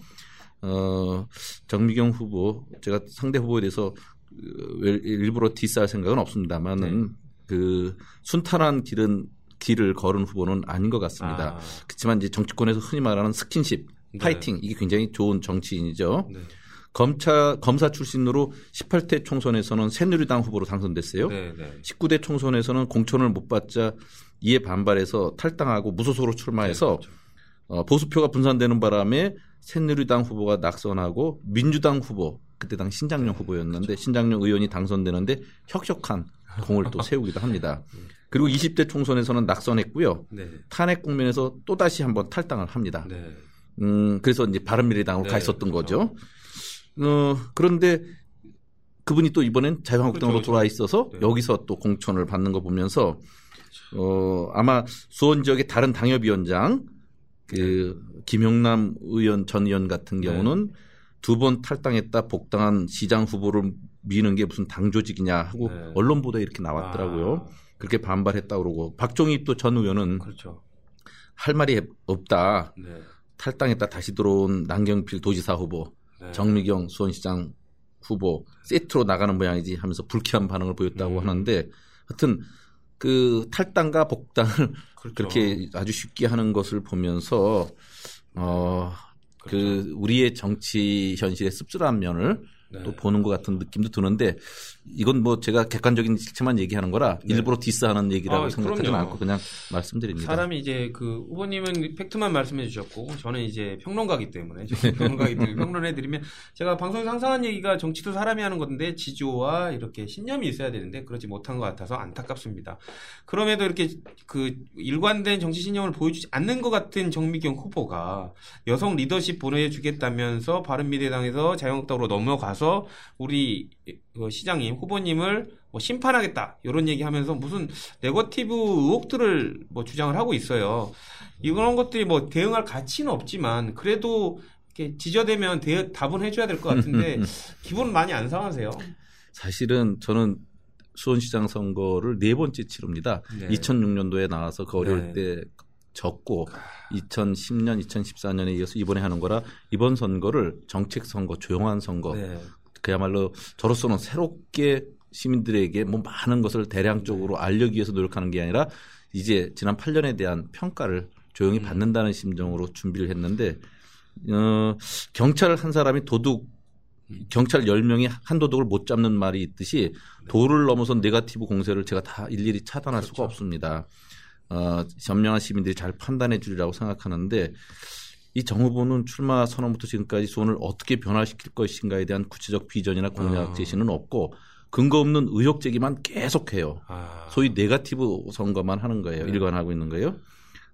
어, 정미경 후보 제가 상대 후보에 대해서 그, 일- 일부러 디스할 생각은 없습니다만은 네. 그 순탄한 길은 길을 걸은 후보는 아닌 것 같습니다. 아, 그렇지만 이제 정치권에서 흔히 말하는 스킨십, 네. 파이팅 이게 굉장히 좋은 정치인이죠. 네. 검차 검사 출신으로 18대 총선에서는 새누리당 후보로 당선됐어요. 네, 네. 19대 총선에서는 공천을 못 받자 이에 반발해서 탈당하고 무소속으로 출마해서 네, 그렇죠. 어, 보수표가 분산되는 바람에 새누리당 후보가 낙선하고 민주당 후보 그때 당 신장용 네, 후보였는데 그렇죠. 신장용 의원이 당선되는데 혁혁한 공을 또 [laughs] 세우기도 합니다. 그리고 20대 총선에서는 낙선했고요. 네. 탄핵 국면에서 또 다시 한번 탈당을 합니다. 네. 음, 그래서 이제 바른미래당으로 네, 가 있었던 그렇죠. 거죠. 어, 그런데 그분이 또 이번엔 자유한국당으로 그렇죠, 돌아와 있어서 네. 여기서 또 공천을 받는 거 보면서 어, 아마 수원 지역의 다른 당협위원장 그 김용남 의원 전 의원 같은 네. 경우는 두 번 탈당했다 복당한 시장 후보를 미는 게 무슨 당 조직이냐 하고 네. 언론 보도에 이렇게 나왔더라고요. 아, 그렇게 반발했다 그러고 박종희 또 전 의원은 그렇죠. 할 말이 없다. 네. 탈당했다 다시 들어온 남경필 도지사 후보, 네. 정미경 수원시장 후보 세트로 나가는 모양이지 하면서 불쾌한 반응을 보였다고 음. 하는데 하여튼 그 탈당과 복당을 그렇죠. 그렇게 아주 쉽게 하는 것을 보면서 어, 그 그렇죠. 우리의 정치 현실의 씁쓸한 면을 네. 또 보는 것 같은 느낌도 드는데 이건 뭐 제가 객관적인 실체만 얘기하는 거라 네. 일부러 디스하는 얘기라고 아, 생각하지. 않고 그냥 말씀드립니다. 사람이 이제 그 후보님은 팩트만 말씀해 주셨고 저는 이제 평론가기 때문에 저는 평론가기 때문에 평론해 드리면 제가 방송에서 항상 하는 얘기가 정치도 사람이 하는 건데 지조와 이렇게 신념이 있어야 되는데 그러지 못한 것 같아서 안타깝습니다. 그럼에도 이렇게 그 일관된 정치 신념을 보여주지 않는 것 같은 정미경 후보가 여성 리더십 보내주겠다면서 바른미래당에서 자유한국당으로 넘어가서 우리 어, 시장님 후보님을 뭐 심판하겠다 이런 얘기하면서 무슨 네거티브 의혹들을 뭐 주장을 하고 있어요. 이런 것들이 뭐 대응할 가치는 없지만 그래도 이렇게 지저대면 대, 답은 해줘야 될 것 같은데 [laughs] 기분 많이 안 상하세요? 사실은 저는 수원시장 선거를 네 번째 치릅니다. 네. 2006년도에 나와서 그 어려울 네. 때 졌고 2010년, 2014년에 이어서 이번에 하는 거라 이번 선거를 정책 선거, 조용한 선거, 네. 그야말로 저로서는 새롭게 시민들에게 뭐 많은 것을 네. 대량적으로 알려기 위해서 노력하는 게 아니라 이제 지난 8년에 대한 평가를 조용히 음. 받는다는 심정으로 준비를 했는데 어, 경찰 한 사람이 도둑 경찰 10명이 한 도둑을 못 잡는 말이 있듯이 도를 넘어선 네가티브 공세를 제가 다 일일이 차단할 수가 그렇죠. 없습니다. 어, 현명한 시민들이 잘 판단해 주리라고 생각하는데 이 정 후보는 출마 선언부터 지금까지 수원을 어떻게 변화시킬 것인가에 대한 구체적 비전이나 공약 아. 제시는 없고 근거 없는 의혹 제기만 계속해요. 아, 소위 네가티브 선거만 하는 거예요. 네. 일관하고 있는 거예요.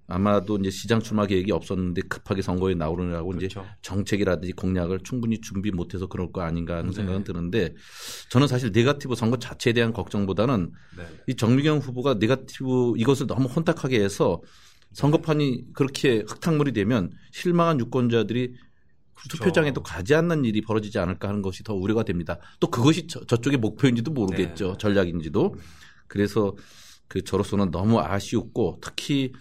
아마도 이제 시장 출마 계획이 없었는데 급하게 선거에 나오느라고 이제 그렇죠. 정책이라든지 공약을 충분히 준비 못해서 그럴 거 아닌가 하는 네. 생각은 드는데 저는 사실 네가티브 선거 자체에 대한 걱정보다는 네. 이 정미경 후보가 네가티브 이것을 너무 혼탁하게 해서 선거판이 그렇게 흙탕물이 되면 실망한 유권자들이 그렇죠. 투표장에도 가지 않는 일이 벌어지지 않을까 하는 것이 더 우려가 됩니다. 또 그것이 저, 쪽의 목표인지도 모르겠죠. 네. 전략인지도. 그래서 그 저로서는 너무 아쉬웠고 특히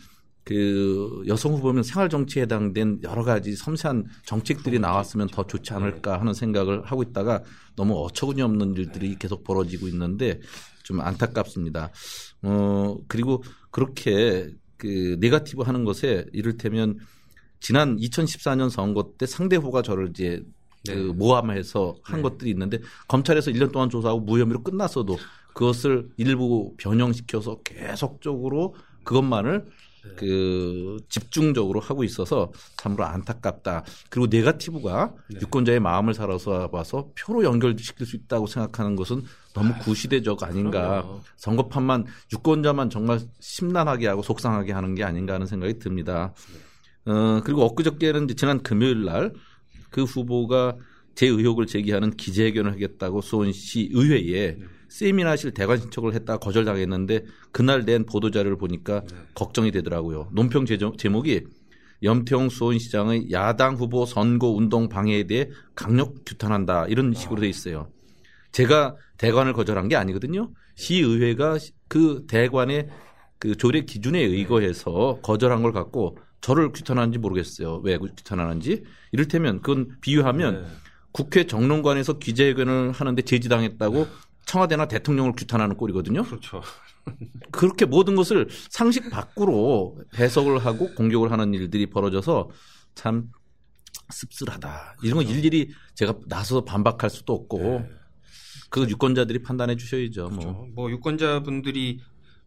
그 여성 후보면 생활 정치에 해당된 여러 가지 섬세한 정책들이 나왔으면 더 좋지 않을까 하는 생각을 하고 있다가 너무 어처구니 없는 일들이 계속 벌어지고 있는데 좀 안타깝습니다. 어 그리고 그렇게 그 네가티브 하는 것에 이를테면 지난 2014년 선거 때 상대 후보가 저를 이제 네. 그 모함해서 한 네. 것들이 있는데 검찰에서 1년 동안 조사하고 무혐의로 끝났어도 그것을 일부 변형시켜서 계속적으로 그것만을 네. 그 집중적으로 하고 있어서 참으로 안타깝다. 그리고 네가티브가 네. 유권자의 마음을 살아서 봐서 표로 연결시킬 수 있다고 생각하는 것은 너무 구시대적 아닌가. 그럼요. 선거판만 유권자만 정말 심란하게 하고 속상하게 하는 게 아닌가 하는 생각이 듭니다. 어, 그리고 엊그저께는 지난 금요일 날 그 후보가 제 의혹을 제기하는 기자회견을 하겠다고 수원시 의회에 네. 세미나 실 대관 신청을 했다 거절당했는데 그날 낸 보도 자료를 보니까 네. 걱정이 되더라고요. 논평 제목이 염태용 수원시장의 야당 후보 선거 운동 방해에 대해 강력 규탄한다 이런 식으로 돼 있어요. 제가 대관을 거절한 게 아니거든요. 시의회가 그 대관의 그 조례 기준에 의거해서 거절한 걸 갖고 저를 규탄하는지 모르겠어요. 왜 규탄하는지. 이를테면 그건 비유하면 네. 국회 정론관에서 기자회견을 하는데 제지당했다고 청와대나 대통령을 규탄하는 꼴이거든요. 그렇죠. [laughs] 그렇게 모든 것을 상식 밖으로 해석을 하고 공격을 하는 일들이 벌어져서 참 씁쓸하다. 이런 거 그렇죠. 일일이 제가 나서서 반박할 수도 없고 네. 그 유권자들이 판단해 주셔야죠. 뭐. 그렇죠. 뭐 유권자분들이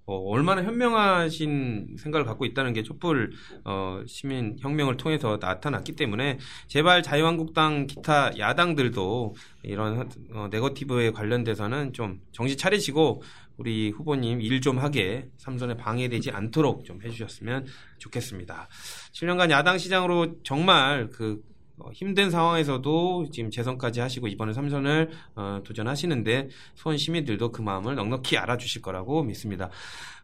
어, 얼마나 현명하신 생각을 갖고 있다는 게 촛불 어, 시민 혁명을 통해서 나타났기 때문에 제발 자유한국당 기타 야당들도 이런 어, 네거티브에 관련돼서는 좀 정신 차리시고 우리 후보님 일 좀 하게 삼선에 방해되지 않도록 좀 해주셨으면 좋겠습니다. 7년간 야당 시장으로 정말 그 어, 힘든 상황에서도 지금 재선까지 하시고 이번에 삼선을 어, 도전하시는데 수원 시민들도 그 마음을 넉넉히 알아주실 거라고 믿습니다.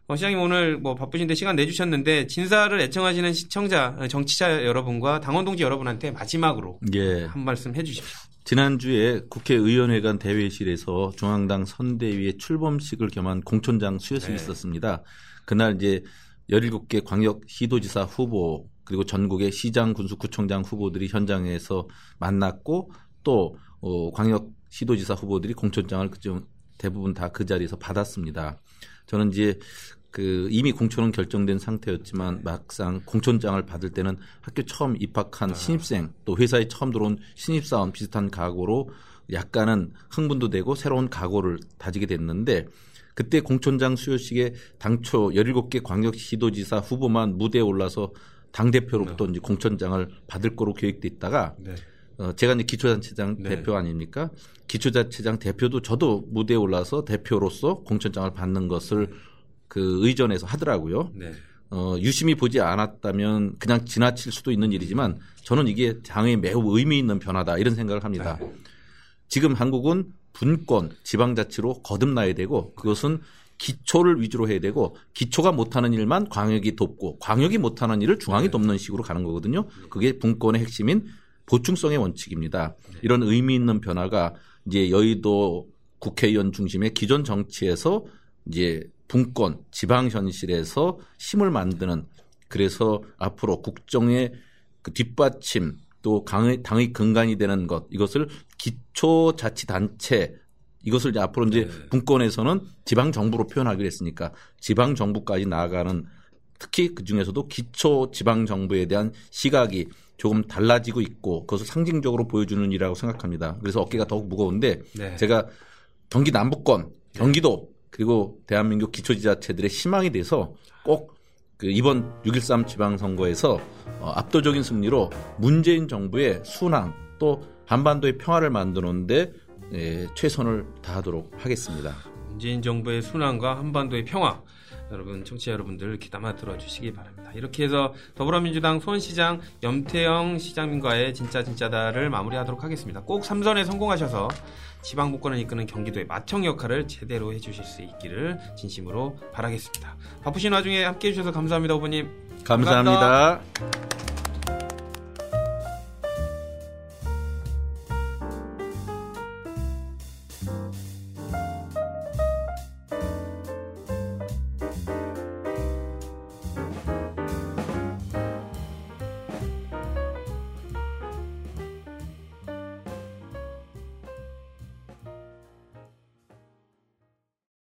어, 시장님 오늘 뭐 바쁘신데 시간 내주셨는데 진사를 애청하시는 시청자, 어, 정치자 여러분과 당원 동지 여러분한테 마지막으로 예. 한 말씀 해주십시오. 지난주에 국회의원회관 대회실에서 중앙당 선대위의 출범식을 겸한 공천장 수여식이 네. 있었습니다. 그날 이제 17개 광역 시도지사 후보 그리고 전국의 시장, 군수, 구청장 후보들이 현장에서 만났고 또 어, 광역 시도지사 후보들이 공천장을 그중 대부분 다 그 자리에서 받았습니다. 저는 이제 그 이미 공천은 결정된 상태였지만 막상 공천장을 받을 때는 학교 처음 입학한 아. 신입생 또 회사에 처음 들어온 신입사원 비슷한 각오로 약간은 흥분도 되고 새로운 각오를 다지게 됐는데 그때 공천장 수여식에 당초 17개 광역시도지사 후보만 무대에 올라서 당 대표로부터 네. 이제 공천장을 받을 거로 계획돼 있다가 네. 어, 제가 이제 기초자치장 네. 대표 아닙니까? 기초자치장 대표도 저도 무대에 올라서 대표로서 공천장을 받는 것을 그 의전에서 하더라고요. 네. 어, 유심히 보지 않았다면 그냥 지나칠 수도 있는 일이지만 저는 이게 당에 매우 의미 있는 변화다 이런 생각을 합니다. 네. 지금 한국은 분권, 지방자치로 거듭나야 되고 그것은 기초를 위주로 해야 되고 기초가 못하는 일만 광역이 돕고 광역이 못하는 일을 중앙이 네. 돕는 식으로 가는 거거든요. 그게 분권의 핵심인 보충성의 원칙입니다. 네. 이런 의미 있는 변화가 이제 여의도 국회의원 중심의 기존 정치에서 이제 분권, 지방 현실에서 힘을 만드는 그래서 앞으로 국정의 그 뒷받침 또 당의, 당의 근간이 되는 것 이것을 기초자치단체 이것을 이제 앞으로 이제 네. 분권에서는 지방 정부로 표현하기로 했으니까 지방 정부까지 나아가는 특히 그 중에서도 기초 지방 정부에 대한 시각이 조금 달라지고 있고 그것을 상징적으로 보여주는 일이라고 생각합니다. 그래서 어깨가 더욱 무거운데 네. 제가 경기 남부권, 경기도 그리고 대한민국 기초지자체들의 희망이 돼서 꼭 그 이번 6.13 지방선거에서 어, 압도적인 승리로 문재인 정부의 순항 또 한반도의 평화를 만드는데 예, 최선을 다하도록 하겠습니다. 문재인 정부의 순환과 한반도의 평화 여러분 청취자 여러분들 귀담아 들어주시기 바랍니다. 이렇게 해서 더불어민주당 수원시장 염태영 시장님과의 진짜 진짜다를 마무리하도록 하겠습니다. 꼭 삼선에 성공하셔서 지방 복권을 이끄는 경기도의 마청 역할을 제대로 해주실 수 있기를 진심으로 바라겠습니다. 바쁘신 와중에 함께해 주셔서 감사합니다, 후보님. 감사합니다. 감사합니다.